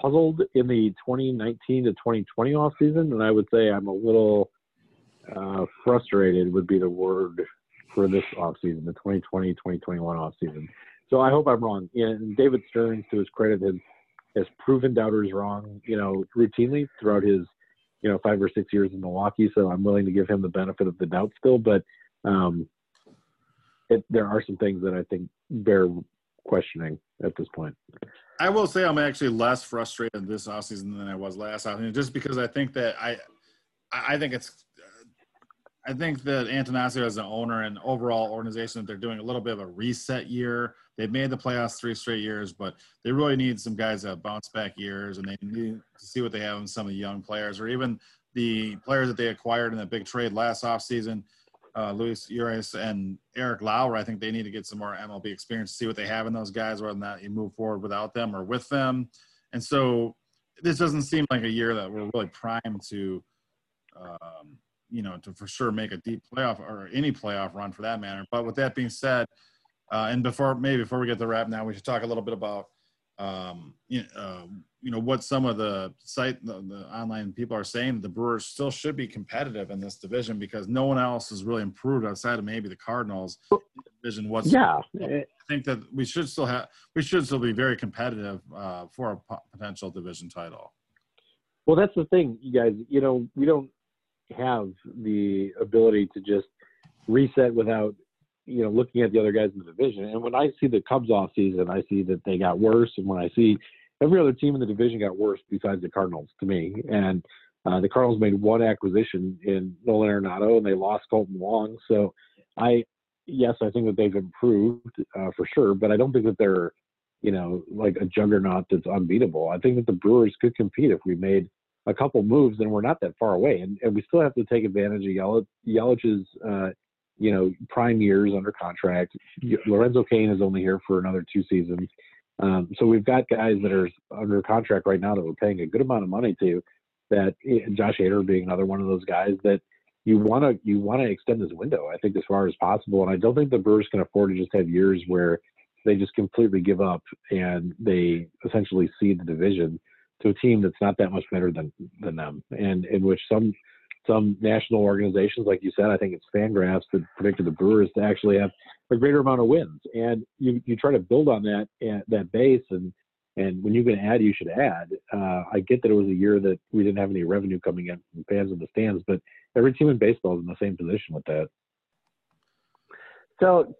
A: puzzled in the 2019 to 2020 off season, and I would say I'm a little uh, frustrated would be the word for this offseason, the 2020 2021 off season. So I hope I'm wrong. And David Stearns, to his credit, has has proven doubters wrong, you know, routinely throughout his you know five or six years in Milwaukee. So I'm willing to give him the benefit of the doubt still, but um, it, there are some things that I think bear questioning at this point.
B: I will say I'm actually less frustrated this offseason than I was last offseason, just because I think that I, I think it's, I think that Attanasio as an owner and overall organization, they're doing a little bit of a reset year. They've made the playoffs three straight years, but they really need some guys that bounce back years, and they need to see what they have in some of the young players, or even the players that they acquired in the big trade last offseason, uh, Luis Urias and Eric Lauer. I think they need to get some more MLB experience to see what they have in those guys, whether or not you move forward without them or with them. And so this doesn't seem like a year that we're really primed to, um, you know, to for sure make a deep playoff or any playoff run for that matter. But with that being said, uh, and before maybe before we get to wrap now, we should talk a little bit about um, you, know, uh, you know what some of the site the, the, online people are saying the brewers still should be competitive in this division because no one else has really improved outside of maybe the cardinals division what's
A: yeah
B: i think that we should still have we should still be very competitive uh, for a potential division title
A: well that's the thing you guys you know we don't have the ability to just reset without you know looking at the other guys in the division and when i see the cubs off season i see that they got worse and when i see every other team in the division got worse besides the Cardinals to me. And uh, the Cardinals made one acquisition in Nolan Arenado, and they lost Kolten Wong. So I, yes, I think that they've improved uh, for sure, but I don't think that they're, you know, like a juggernaut that's unbeatable. I think that the Brewers could compete if we made a couple moves, and we're not that far away. And, and we still have to take advantage of Yelich, Yelich's, uh, you know, prime years under contract. Lorenzo Cain is only here for another two seasons. Um, so we've got guys that are under contract right now that we're paying a good amount of money to. That Josh Hader being another one of those guys that you want to you want to extend this window. I think as far as possible, and I don't think the Brewers can afford to just have years where they just completely give up and they essentially cede the division to a team that's not that much better than than them, and in which some some national organizations, like you said, I think it's Fangraphs that predicted the Brewers to actually have a greater amount of wins. And you, you try to build on that that base, and and when you can add, you should add. Uh, I get that it was a year that we didn't have any revenue coming in from fans in the stands, but every team in baseball is in the same position with that.
C: So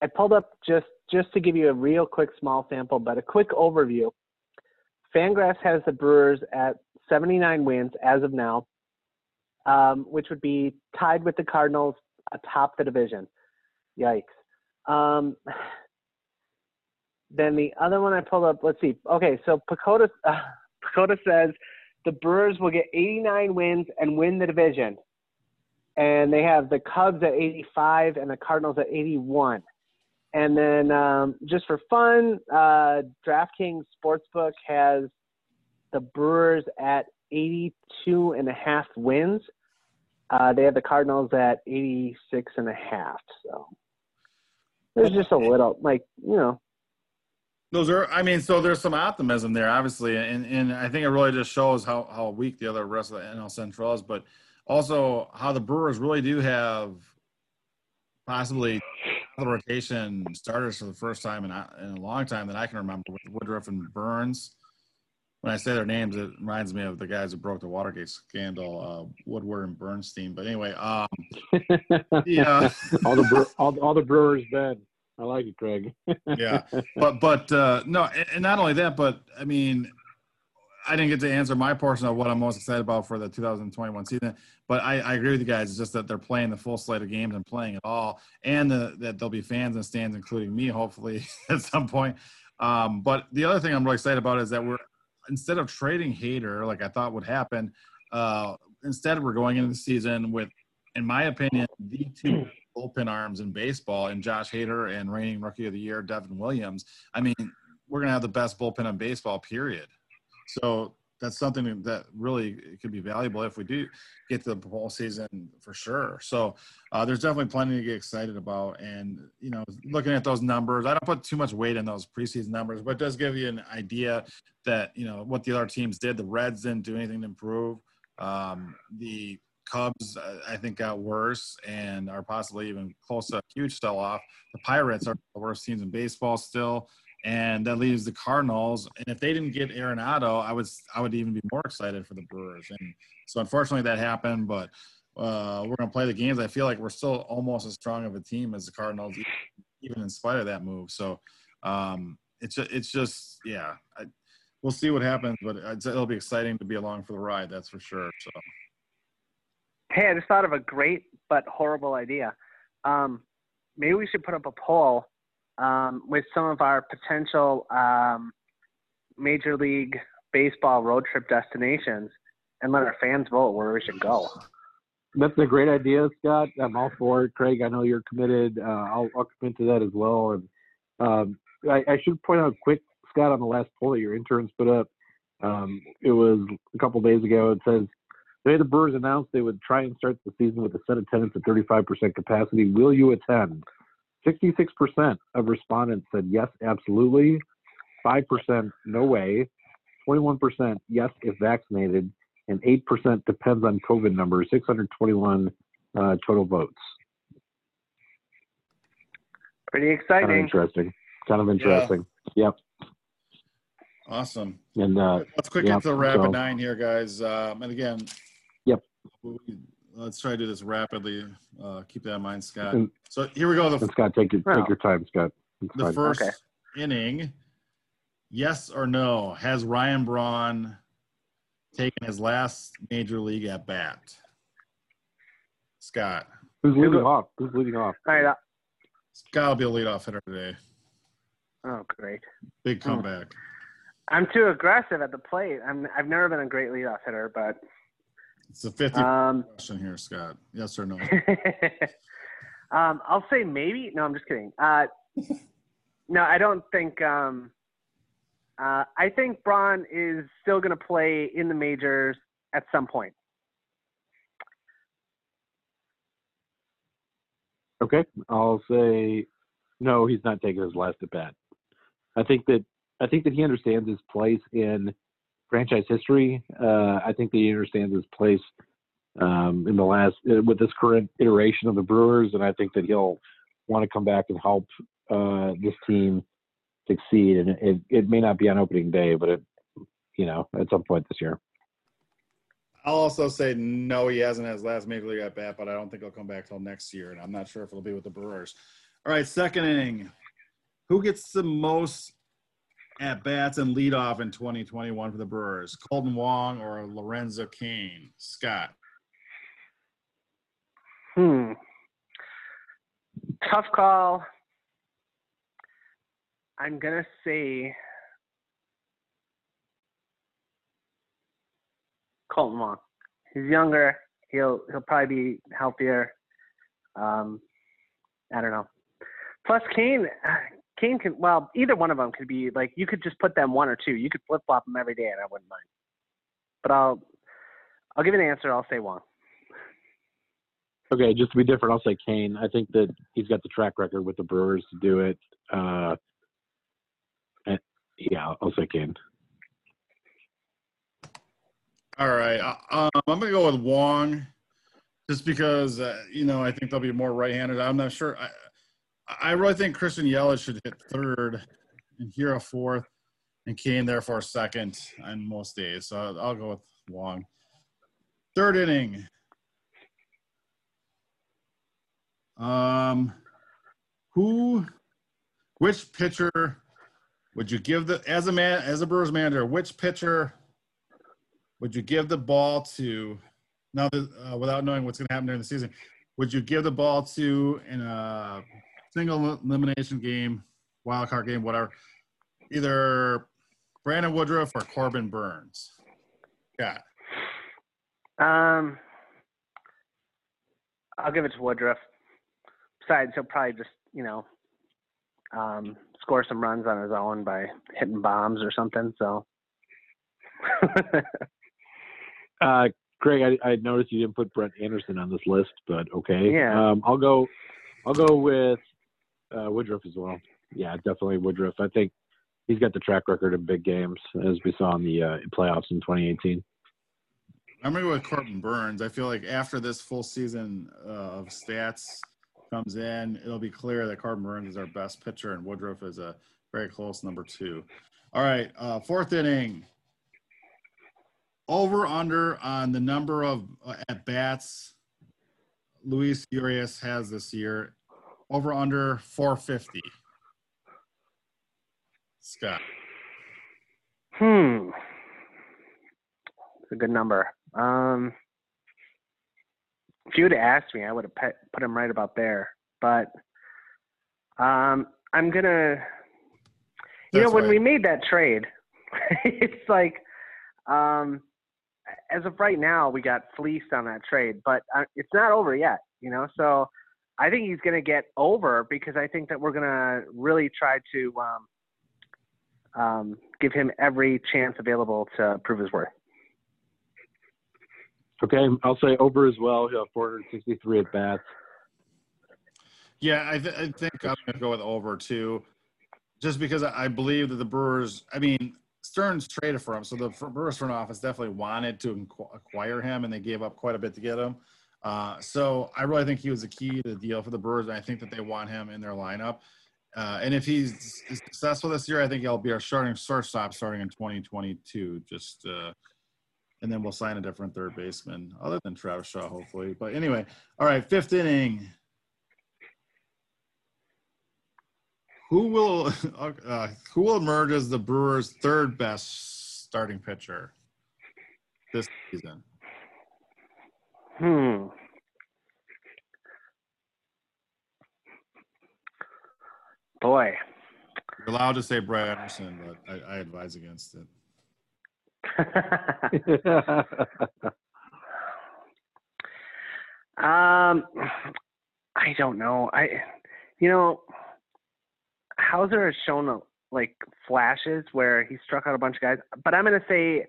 C: I pulled up just just to give you a real quick small sample, but a quick overview. Fangraphs has the Brewers at 79 wins as of now um, which would be tied with the Cardinals atop the division. Yikes. Um, then the other one I pulled up, let's see. Okay, so PECOTA, uh, says the Brewers will get 89 wins and win the division. And they have the Cubs at 85 and the Cardinals at 81. And then um, just for fun, uh, DraftKings Sportsbook has the Brewers at 82 and a half wins. Uh, they have the Cardinals at 86 and a half. So there's just a little, like, you know.
B: Those are, I mean, so there's some optimism there, obviously. And, and I think it really just shows how, how weak the other rest of the NL Central is, but also how the Brewers really do have possibly the rotation starters for the first time in, in a long time that I can remember with Woodruff and Burnes. when I say their names, it reminds me of the guys who broke the Watergate scandal, uh, Woodward and Bernstein. But anyway, um,
A: yeah, all the all, all the Brewers Ben. I like it, Craig.
B: yeah, but but uh, no, and not only that, but I mean, I didn't get to answer my portion of what I'm most excited about for the 2021 season. But I, I agree with you guys. It's just that they're playing the full slate of games and playing it all, and the, that there'll be fans in stands, including me, hopefully at some point. Um, but the other thing I'm really excited about is that we're instead of trading Hader like I thought would happen, uh, instead we're going into the season with, in my opinion, the two bullpen arms in baseball, and Josh Hader and reigning Rookie of the Year Devin Williams. I mean, we're gonna have the best bullpen in baseball, period. So that's something that really could be valuable if we do get to the bowl season for sure. So uh, there's definitely plenty to get excited about. And, you know, looking at those numbers, I don't put too much weight in those preseason numbers, but it does give you an idea that, you know, what the other teams did. The Reds didn't do anything to improve. Um, the Cubs, I think, got worse and are possibly even close to a huge sell off. The Pirates are the worst teams in baseball still and that leaves the Cardinals. And if they didn't get Arenado, I was I would even be more excited for the Brewers. And so unfortunately that happened, but uh, we're gonna play the games. I feel like we're still almost as strong of a team as the Cardinals, even in spite of that move. So um, it's it's just yeah. I, we'll see what happens, but it'll be exciting to be along for the ride. That's for sure. So.
C: Hey, I just thought of a great but horrible idea. Um, maybe we should put up a poll um, with some of our potential um, Major League Baseball road trip destinations and let our fans vote where we should go.
A: That's a great idea, Scott. I'm all for it. Craig, I know you're committed. Uh, I'll, I'll commit to that as well. And um, I, I, should point out quick, Scott, on the last poll that your interns put up. Um, it was a couple days ago. It says today the Brewers announced they would try and start the season with a set attendance at 35% capacity. Will you attend? 66% of respondents said yes, absolutely. 5% no way. 21% yes if vaccinated and 8% depends on COVID numbers, 621 uh, total votes.
C: Pretty exciting.
A: Kind of interesting. Kind of interesting. Yeah. Yep.
B: Awesome.
A: And uh,
B: let's quick get to the rapid so, nine here, guys. Um, and again,
A: yep.
B: Let's try to do this rapidly. Uh, keep that in mind, Scott. So here we go.
A: The, Scott, take your take your time, Scott.
B: It's the fine. first okay. inning. Yes or no? Has Ryan Braun taken his last major league at bat. Scott.
A: Who's leading off? Who's leading off?
C: All right. Uh,
B: Scott will be a leadoff hitter today.
C: Oh, great.
B: Big hmm. comeback.
C: I'm too aggressive at the plate. I'm, I've never been a great leadoff hitter, but.
B: It's a 50 um, question here, Scott. Yes or no?
C: um, I'll say maybe. No, I'm just kidding. Uh, no, I don't think. Um, uh, I think Braun is still going to play in the majors at some point.
A: Okay, I'll say no. He's not taking his last at bat. I think that I think that he understands his place in franchise history. Uh, I think that he understands his place um, in the last uh, with this current iteration of the Brewers, and I think that he'll want to come back and help uh, this team succeed. And it, it may not be on opening day, but it, you know, at some point this year.
B: I'll also say no, he hasn't had his last major league at bat, but I don't think he'll come back till next year, and I'm not sure if it'll be with the Brewers. All right, second inning. Who gets the most at bats and leadoff in 2021 for the Brewers? Kolten Wong or Lorenzo Cain? Scott.
C: Hmm. Tough call. I'm gonna say Kolten Wong. He's younger. He'll he'll probably be healthier. Um, I don't know. Plus, Cain, Cain can well either one of them could be like you could just put them one or two. You could flip flop them every day, and I wouldn't mind. But I'll I'll give an answer. I'll say Wong.
A: Okay, just to be different, I'll say Cain. I think that he's got the track record with the Brewers to do it. Uh, yeah, I'll say Cain.
B: All right, uh, um, I'm gonna go with Wong, just because uh, you know I think they'll be more right-handed. I'm not sure. I, I really think Christian Yelich should hit third, and Hiura fourth, and Cain therefore second on most days. So I'll, I'll go with Wong. Third inning. Um, who, which pitcher would you give the as a man as a Brewers manager, which pitcher would you give the ball to? Now, uh, without knowing what's going to happen during the season, would you give the ball to in a single elimination game, wild card game, whatever? Either Brandon Woodruff or Corbin Burnes. Yeah.
C: Um, I'll give it to Woodruff. Besides, he'll probably just you know um, score some runs on his own by hitting bombs or something. So.
A: uh, Craig, I, I, noticed you didn't put Brett Anderson on this list, but okay.
C: Yeah.
A: Um, I'll go. I'll go with uh, Woodruff as well. Yeah, definitely Woodruff. I think he's got the track record in big games, as we saw in the uh, playoffs in 2018.
B: I'm going to go with Corbin Burnes. I feel like after this full season uh, of stats comes in, it'll be clear that Corbin Burnes is our best pitcher and Woodruff is a very close number two. All right, uh, fourth inning. Over under on the number of uh, at bats Luis Urias has this year. Over under 450. Scott.
C: Hmm. It's a good number. Um, if you would have asked me, I would have put, put him right about there. But um, I'm gonna, you
B: That's
C: know, when
B: why-
C: we made that trade, it's like, um, as of right now, we got fleeced on that trade, but uh, it's not over yet. You know, so I think he's gonna get over because I think that we're gonna really try to um, um, give him every chance available to prove his worth.
A: Okay, I'll say over as well. He'll have 463 at bats.
B: Yeah, I, th- I think I'm going to go with over too, just because I I believe that the Brewers. I mean, Stearns traded for him, so the Brewers front office definitely wanted to inqu- acquire him, and they gave up quite a bit to get him. Uh, so I really think he was a key to the deal for the Brewers, and I think that they want him in their lineup. Uh, and if he's successful this year, I think he'll be our starting shortstop starting in 2022. Just uh, and then we'll sign a different third baseman, other than Travis Shaw, hopefully. But anyway, all right, fifth inning. Who will uh, who will emerge as the Brewers' third best starting pitcher this season?
C: Hmm. Boy.
B: You're allowed to say Brett Anderson, but I, I advise against it.
C: um, I don't know. I, you know, Houser has shown like flashes where he struck out a bunch of guys, but I'm gonna say,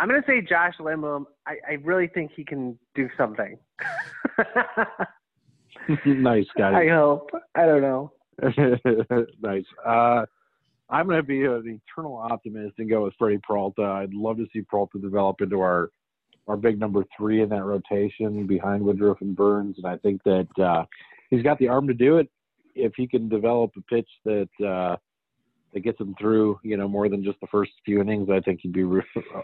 C: I'm gonna say Josh Lindblom. I, I really think he can do something.
A: nice,
C: guy.
A: I
C: hope. I don't know.
A: nice. Uh, I'm going to be an eternal optimist and go with Freddie Peralta. I'd love to see Peralta develop into our our big number three in that rotation behind Woodruff and Burnes, and I think that uh, he's got the arm to do it. If he can develop a pitch that uh, that gets him through, you know, more than just the first few innings, I think he'd be re-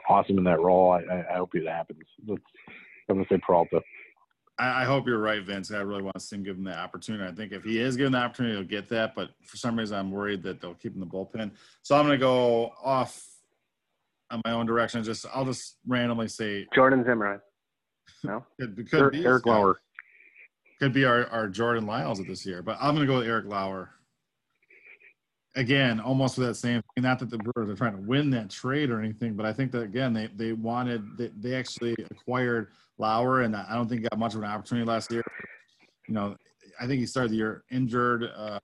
A: awesome in that role. I, I, I hope it happens. That's, I'm going to say Peralta.
B: I, I hope you're right, Vince. I really want to see him give him the opportunity. I think if he is given the opportunity, he'll get that. But for some reason, I'm worried that they'll keep him in the bullpen. So I'm going to go off on my own direction. Just I'll just randomly say
C: Jordan Zimmermann.
B: could, could
A: Eric,
B: be
A: Eric. Lauer.
B: could be our, our Jordan Lyles of this year. But I'm going to go with Eric Lauer. Again, almost that same thing. Not that the Brewers are trying to win that trade or anything, but I think that again they they wanted they, they actually acquired Lauer, and I don't think got much of an opportunity last year. You know, I think he started the year injured uh,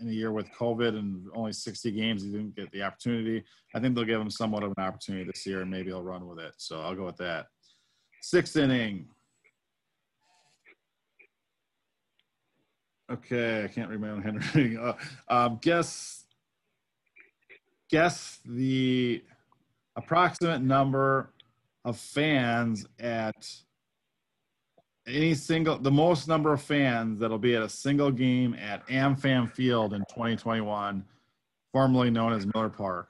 B: in a year with COVID and only 60 games. He didn't get the opportunity. I think they'll give him somewhat of an opportunity this year, and maybe he'll run with it. So I'll go with that. Sixth inning. Okay, I can't read my own handwriting. Uh, um, guess guess the approximate number of fans at any single the most number of fans that'll be at a single game at AmFam Field in 2021, formerly known as Miller Park.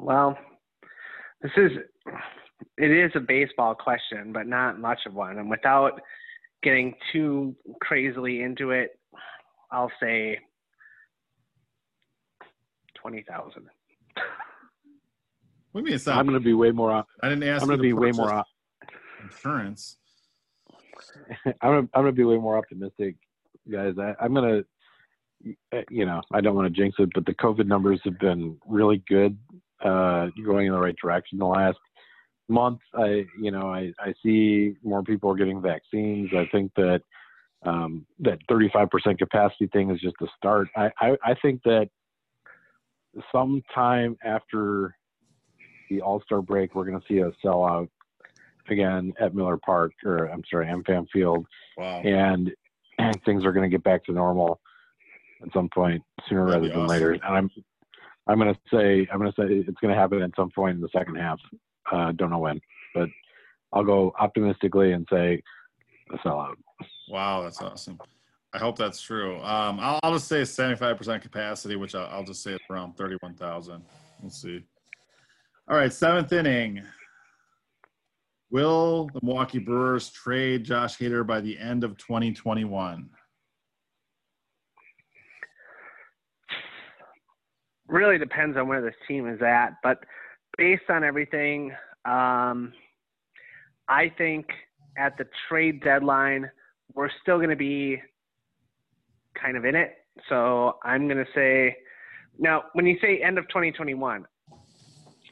C: Well, this is it is a baseball question, but not much of one. And without getting too crazily into it, I'll say twenty thousand.
B: What do you mean it's
A: I'm going to be way more. op-
B: I didn't ask.
A: I'm going to be way
B: purchase
A: more. op-
B: insurance.
A: I'm gonna, I'm gonna be way more optimistic, guys. I, I'm gonna, you know, I don't want to jinx it, but the COVID numbers have been really good, uh, going in the right direction the last month. I, you know, I, I see more people are getting vaccines. I think that um, that 35% capacity thing is just a start. I, I, I think that sometime after the All Star break, we're going to see a sellout again at Miller Park, or I'm sorry, AmFam Field,
B: Wow.
A: and, and things are going to get back to normal at some point sooner
B: That'd
A: rather than
B: awesome.
A: later. And I'm I'm going to say I'm going to say it's going to happen at some point in the second half. Uh, don't know when, but I'll go optimistically and say a sellout.
B: Wow, that's awesome. I hope that's true. Um, I'll, I'll just say 75% capacity, which I'll, I'll just say it's around 31,000. We'll see. All right, seventh inning. Will the Milwaukee Brewers trade Josh Hader by the end of 2021?
C: Really depends on where this team is at, but based on everything, um, I think at the trade deadline, we're still going to be kind of in it. So I'm going to say, now, when you say end of 2021,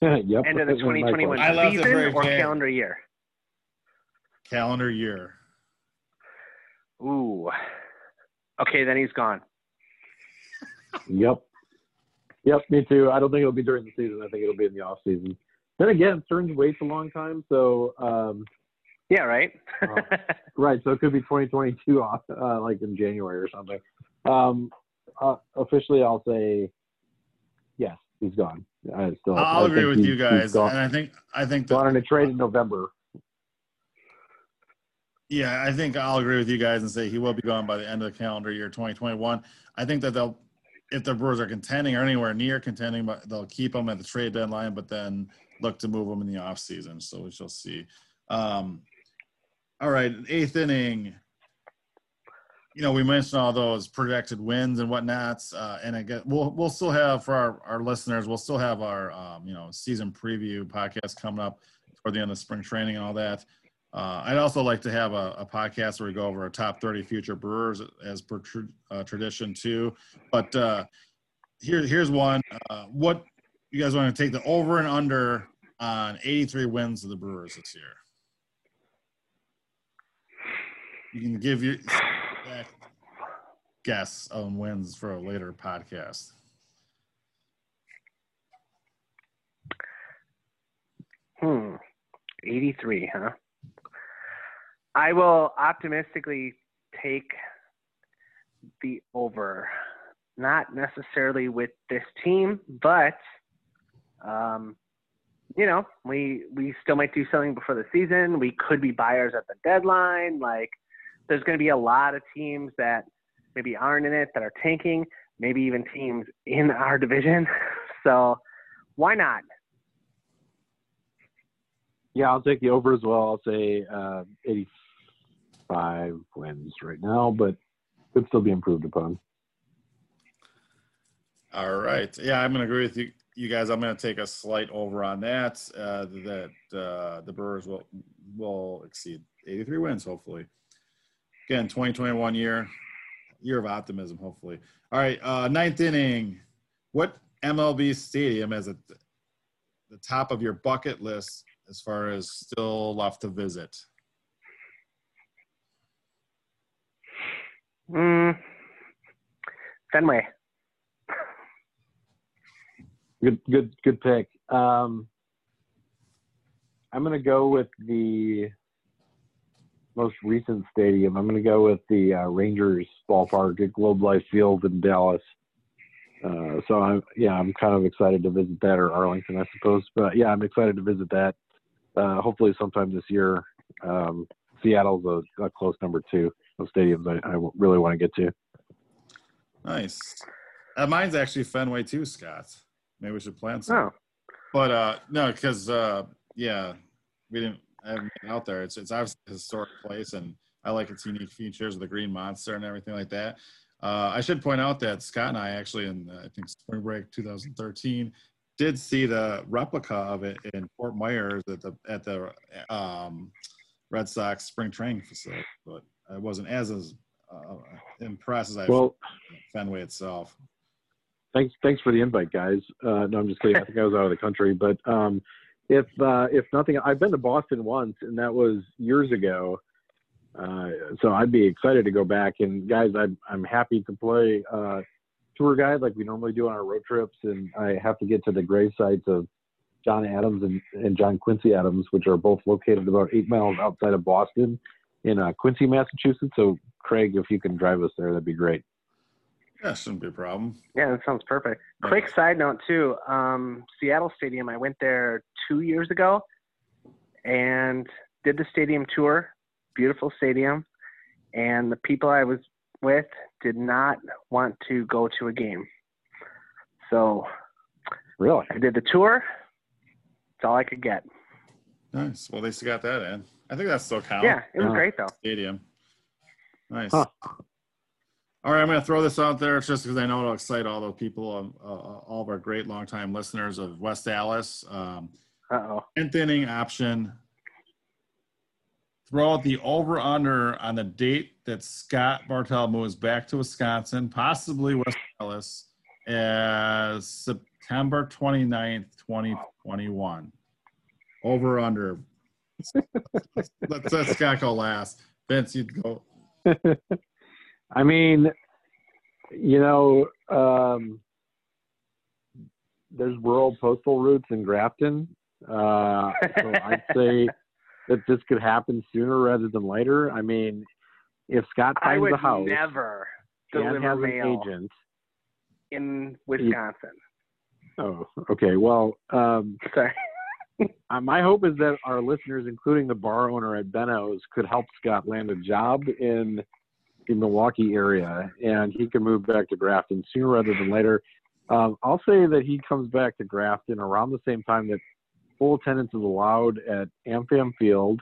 A: yep.
C: end of the 2021
A: question.
B: I left it
C: season
B: very
C: or
B: vague.
C: calendar year?
B: Calendar year.
C: Ooh. Okay, then he's gone.
A: Yep. Yep, me too. I don't think it'll be during the season. I think it'll be in the off season. Then again, Stearns waits a long time, so um,
C: Yeah, right.
A: Oh. right. So it could be 2022, off, uh, like in January or something. Um, uh, officially, I'll say yes. He's gone. I still.
B: I'll
A: I
B: agree with you guys, and I think I think
A: gone
B: that
A: on a trade in November.
B: yeah, I think I'll agree with you guys and say he will be gone by the end of the calendar year 2021. I think that they'll, if the Brewers are contending or anywhere near contending, but they'll keep him at the trade deadline, but then look to move him in the offseason. So we shall see. Um, all right, eighth inning. You know, we mentioned all those projected wins and whatnots, uh, and I guess we'll we'll still have for our, our listeners, we'll still have our um, you know season preview podcast coming up toward the end of spring training and all that. Uh, I'd also like to have a, a podcast where we go over our top 30 future brewers as per tr- uh, tradition too. But uh, here, here's one. Uh, what you guys want to take the over and under on 83 wins of the Brewers this year? You can give your guess on wins for a later podcast.
C: Hmm. 83, huh? I will optimistically take the over. Not necessarily with this team, but um, you know, we we still might do something before the season. We could be buyers at the deadline. Like, there's going to be a lot of teams that maybe aren't in it that are tanking. Maybe even teams in our division. So, why not?
A: Yeah, I'll take the over as well. I'll say uh, 85 wins right now, but could still be improved upon.
B: All right. Yeah, I'm going to agree with you, you guys. I'm going to take a slight over on that. Uh, that uh, the Brewers will will exceed 83 wins, hopefully. Again, 2021 year, year of optimism, hopefully. All right, uh, ninth inning. What MLB stadium is at the, the top of your bucket list as far as still left to visit?
C: Mm, Fenway.
A: Good, good, good pick. Um, I'm going to go with the most recent stadium. I'm going to go with the uh, Rangers ballpark at Globe Life Field in Dallas. Uh, so I'm, yeah, I'm kind of excited to visit that or Arlington, I suppose. But yeah, I'm excited to visit that. Uh, hopefully sometime this year. Um, Seattle's a, a close number two of stadiums I, I really want to get to.
B: Nice. Uh, mine's actually Fenway too, Scott. Maybe we should plan some.
C: Oh,
B: But uh no, because uh yeah, we didn't I haven't been out there. It's it's obviously a historic place and I like its unique features of the green monster and everything like that. Uh, I should point out that Scott and I actually in uh, I think spring break 2013 did see the replica of it in Fort Myers at the at the um, Red Sox spring training facility, but I wasn't as as uh, impressed as I
A: Well,
B: Fenway itself.
A: thanks thanks for the invite guys uh no i'm just kidding i think i was out of the country but um if uh if nothing i've been to boston once and that was years ago. Uh so i'd be excited to go back. And guys i'm i'm happy to play uh tour guide like we normally do on our road trips. And i have to get to the grave sites of john adams and, and john quincy adams which are both located about eight miles outside of boston in uh, quincy massachusetts. So craig if you can drive us there that'd be great
B: Yeah, shouldn't be a problem.
C: yeah, that sounds perfect.
B: Right.
C: Quick side note too. Um, Seattle Stadium. I went there two years ago, and did the stadium tour. Beautiful stadium, and the people I was with did not want to go to a game. So
A: really
C: I did the tour. That's all I could get.
B: Nice. Well, at least you got that in. I think that's still counts.
C: Yeah, it was
A: Yeah.
C: great though.
B: Stadium. Nice.
A: Huh.
B: All right, I'm going to throw this out there just because I know it'll excite all the people, um, uh, all of our great longtime listeners of West Allis. Um,
C: Uh oh.
B: 10th inning option. throw out the over under on the date that Scott Bartel moves back to Wisconsin, possibly West Allis, as September 29th, 2021. Over under. let's, let's let Scott go last. Vince, you'd go.
A: I mean, you know, um, there's rural postal routes in Grafton. Uh, so I'd say that this could happen sooner rather than later. I mean, if Scott finds a house
C: never deliver
A: has an agent,
C: in Wisconsin.
A: oh, okay. Well, um,
C: Sorry.
A: uh, my hope is that our listeners, including the bar owner at Benno's, could help Scott land a job in the Milwaukee area, and he can move back to Grafton sooner rather than later. Um, I'll say that he comes back to Grafton around the same time that full attendance is allowed at AmFam Field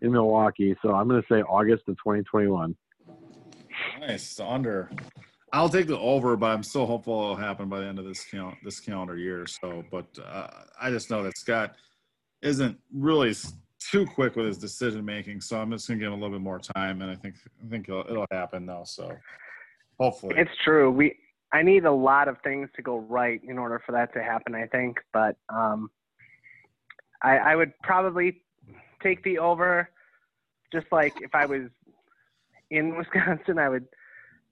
A: in Milwaukee. So I'm going to say August of 2021.
B: Nice. Under. I'll take the over, but I'm still hopeful it'll happen by the end of this count this calendar year. So, but uh, I just know that Scott isn't really s- too quick with his decision making. So I'm just gonna give him a little bit more time, and I think I think it'll, it'll happen though. So hopefully,
C: It's true. We I need a lot of things to go right in order for that to happen. I think, but um, I, I would probably take the over. Just like if I was in Wisconsin, I would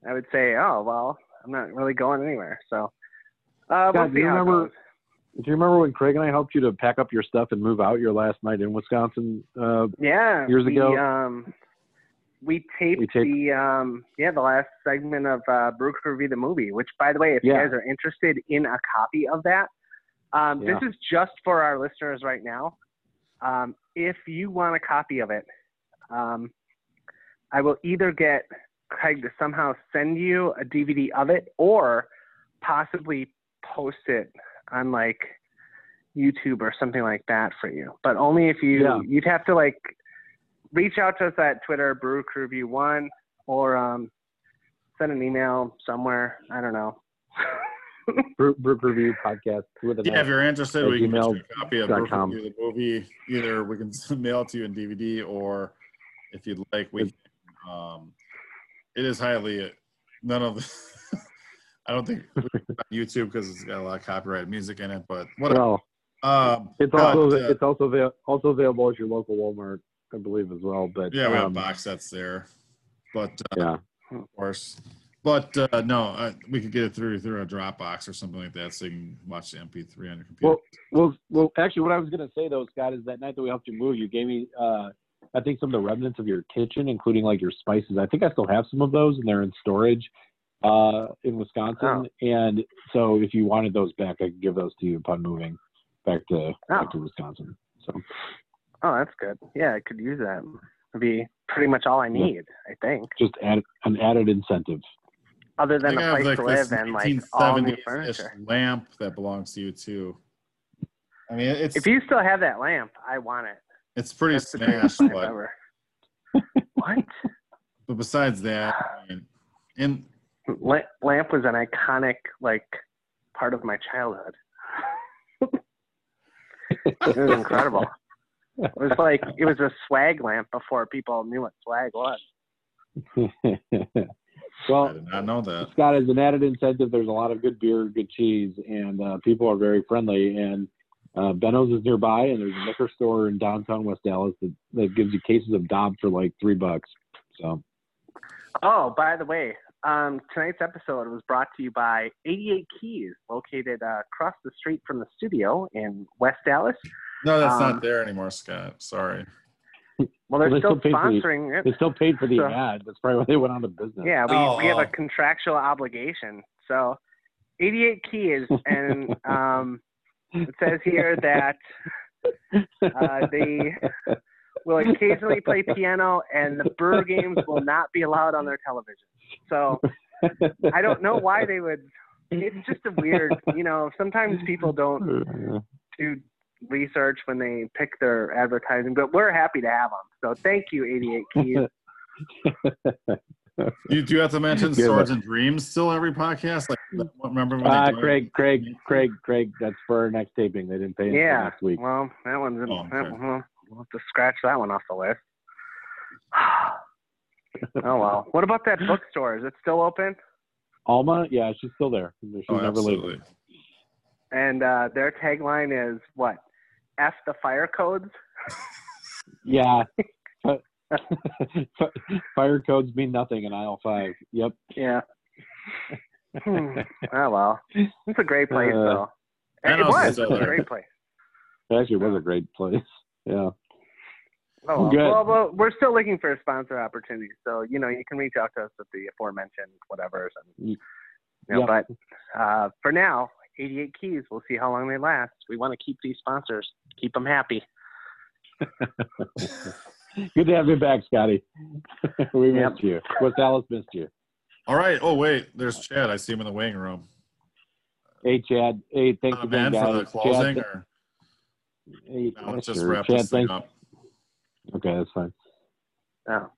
C: I would say, oh well, I'm not really going anywhere. So uh, we'll
A: Scott, do
C: see
A: you
C: how it goes.
A: Do you remember when Craig and I helped you to pack up your stuff and move out your last night in Wisconsin? Uh,
C: Yeah,
A: years
C: we,
A: ago?
C: Um, we taped,
A: We taped-
C: the um, yeah the last segment of uh, Crew Review the movie. Which, by the way, if
A: Yeah.
C: you guys are interested in a copy of that, um,
A: Yeah.
C: this is just for our listeners right now. Um, if you want a copy of it, um, I will either get Craig to somehow send you a DVD of it, or possibly post it on like YouTube or something like that for you. But only if you
A: Yeah.
C: you'd have to like reach out to us at Twitter, Brew Crew Review One, or um, send an email somewhere. I don't know.
A: Brew, Brew Review podcast with an
B: yeah, if you're interested,
A: at
B: we can get you a copy of
A: dot com.
B: View, the movie. Either we can mail it to you in DVD, or if you'd like, we. Can, um, it is highly none of. The, I don't think we can put it on YouTube because it's got a lot of copyrighted music in it, but whatever.
A: Well,
B: Um,
A: it's
B: but,
A: also
B: uh,
A: it's also avail- also available at your local Walmart, I believe, as well. But
B: yeah, we have
A: um,
B: box sets there, but uh,
A: yeah,
B: of course. But uh, no, uh, we could get it through through a Dropbox or something like that, so you can watch the MP3 on your computer.
A: Well, well, well. Actually, what I was gonna say though, Scott, is that night that we helped you move, you gave me, uh, I think, some of the remnants of your kitchen, including like your spices. I think I still have some of those, and they're in storage uh, in Wisconsin. And so, if you wanted those back, I could give those to you upon moving back to back to Wisconsin. So,
C: Oh, that's good. Yeah, I could use that. It'd be pretty much all I need, I think.
A: just add an added incentive.
C: Other than
B: think
C: a
B: I have
C: place
B: like
C: to live and like all new furniture.
B: lamp that belongs to you too. I mean, it's
C: If you still have that lamp, I want it.
B: it's pretty
C: That's the
B: smashed,
C: lamp
B: but,
C: what?
B: but besides that, I mean, in
C: La- lamp was an iconic like part of my childhood. it was incredible. It was like it was a swag lamp before people knew what swag was.
B: I
A: well,
B: did not know that.
A: Scott, as an added incentive, there's a lot of good beer, good cheese, and uh, people are very friendly. And uh, Benno's is nearby, and there's a liquor store in downtown West Allis that, that gives you cases of Dob for like three bucks. So,
C: Oh, by the way, um, tonight's episode was brought to you by 88 Keys, located uh, across the street from the studio in West Allis.
B: No, that's
C: Um,
B: not there anymore, Scott. Sorry.
C: Well, they're
A: Well,
C: still
A: still pay for the-
C: sponsoring
A: they still paid for the
C: So-
A: ad. That's probably why they went out of business.
C: Yeah, we,
B: Oh,
C: we have a
B: oh.
C: contractual obligation. So, 88 Keys, and um, it says here that uh, they will occasionally play piano, and the Brewer games will not be allowed on their television. So, I don't know why they would. It's just a weird, you know. Sometimes people don't do research when they pick their advertising, but we're happy to have them. So thank you, 88 Keys.
B: You do have to mention
A: Yeah,
B: Swords and Dreams still every podcast. Like, remember when
A: Uh,
B: do it?
A: Craig, Craig, Craig, Craig. That's for our next taping. They didn't pay until
C: yeah.
A: next week.
C: Well, that one's
B: Oh, okay.
C: that, well, we'll have to scratch that one off the list. oh well. What about that bookstore? Is it still open?
A: Alma, yeah, she's still there. She's
B: Oh,
A: never leaving.
B: absolutely.
C: And uh, their tagline is what? F the fire codes.
A: Yeah. Fire codes mean nothing in aisle five. Yep.
C: Yeah. Hmm. oh well. It's a great place
A: Uh,
C: though. It was. It was a great place.
A: It actually was a great place. Yeah.
C: Oh, well.
A: Good.
C: Well, well, we're still looking for sponsor opportunities, so you know you can reach out to us at the aforementioned whatever. And, you know,
A: Yep.
C: But uh, for now, 88 keys. We'll see how long they last. We want to keep these sponsors, keep them happy.
A: Good to have you back, Scotty. we
C: Yep.
A: missed you. West Allis missed you.
B: All right. Oh wait, there's Chad. I see him in the waiting room.
A: Hey, Chad. Hey, thanks
B: Uh,
A: again,
B: man, for the
A: guys.
B: closing,
A: Chad,
B: or
A: hey,
B: no, let's just wrap
A: Chad,
B: this thing
A: thanks.
B: up.
A: Okay, that's fine.
C: Oh.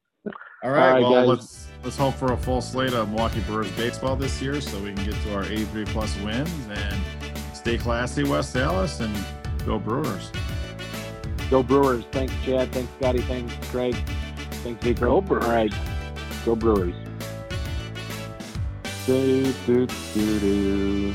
B: All right.
A: right,
B: well,
A: guys.
B: let's let's hope for a full slate of Milwaukee Brewers baseball this year, so we can get to our 83 plus wins and stay classy, West Allis, and go Brewers.
A: Go Brewers. Thanks, Chad. Thanks, Scotty. Thanks, Craig. Thanks, Vico.
C: Go Brewers.
A: All right. Go Brewers. Do, do, do, do.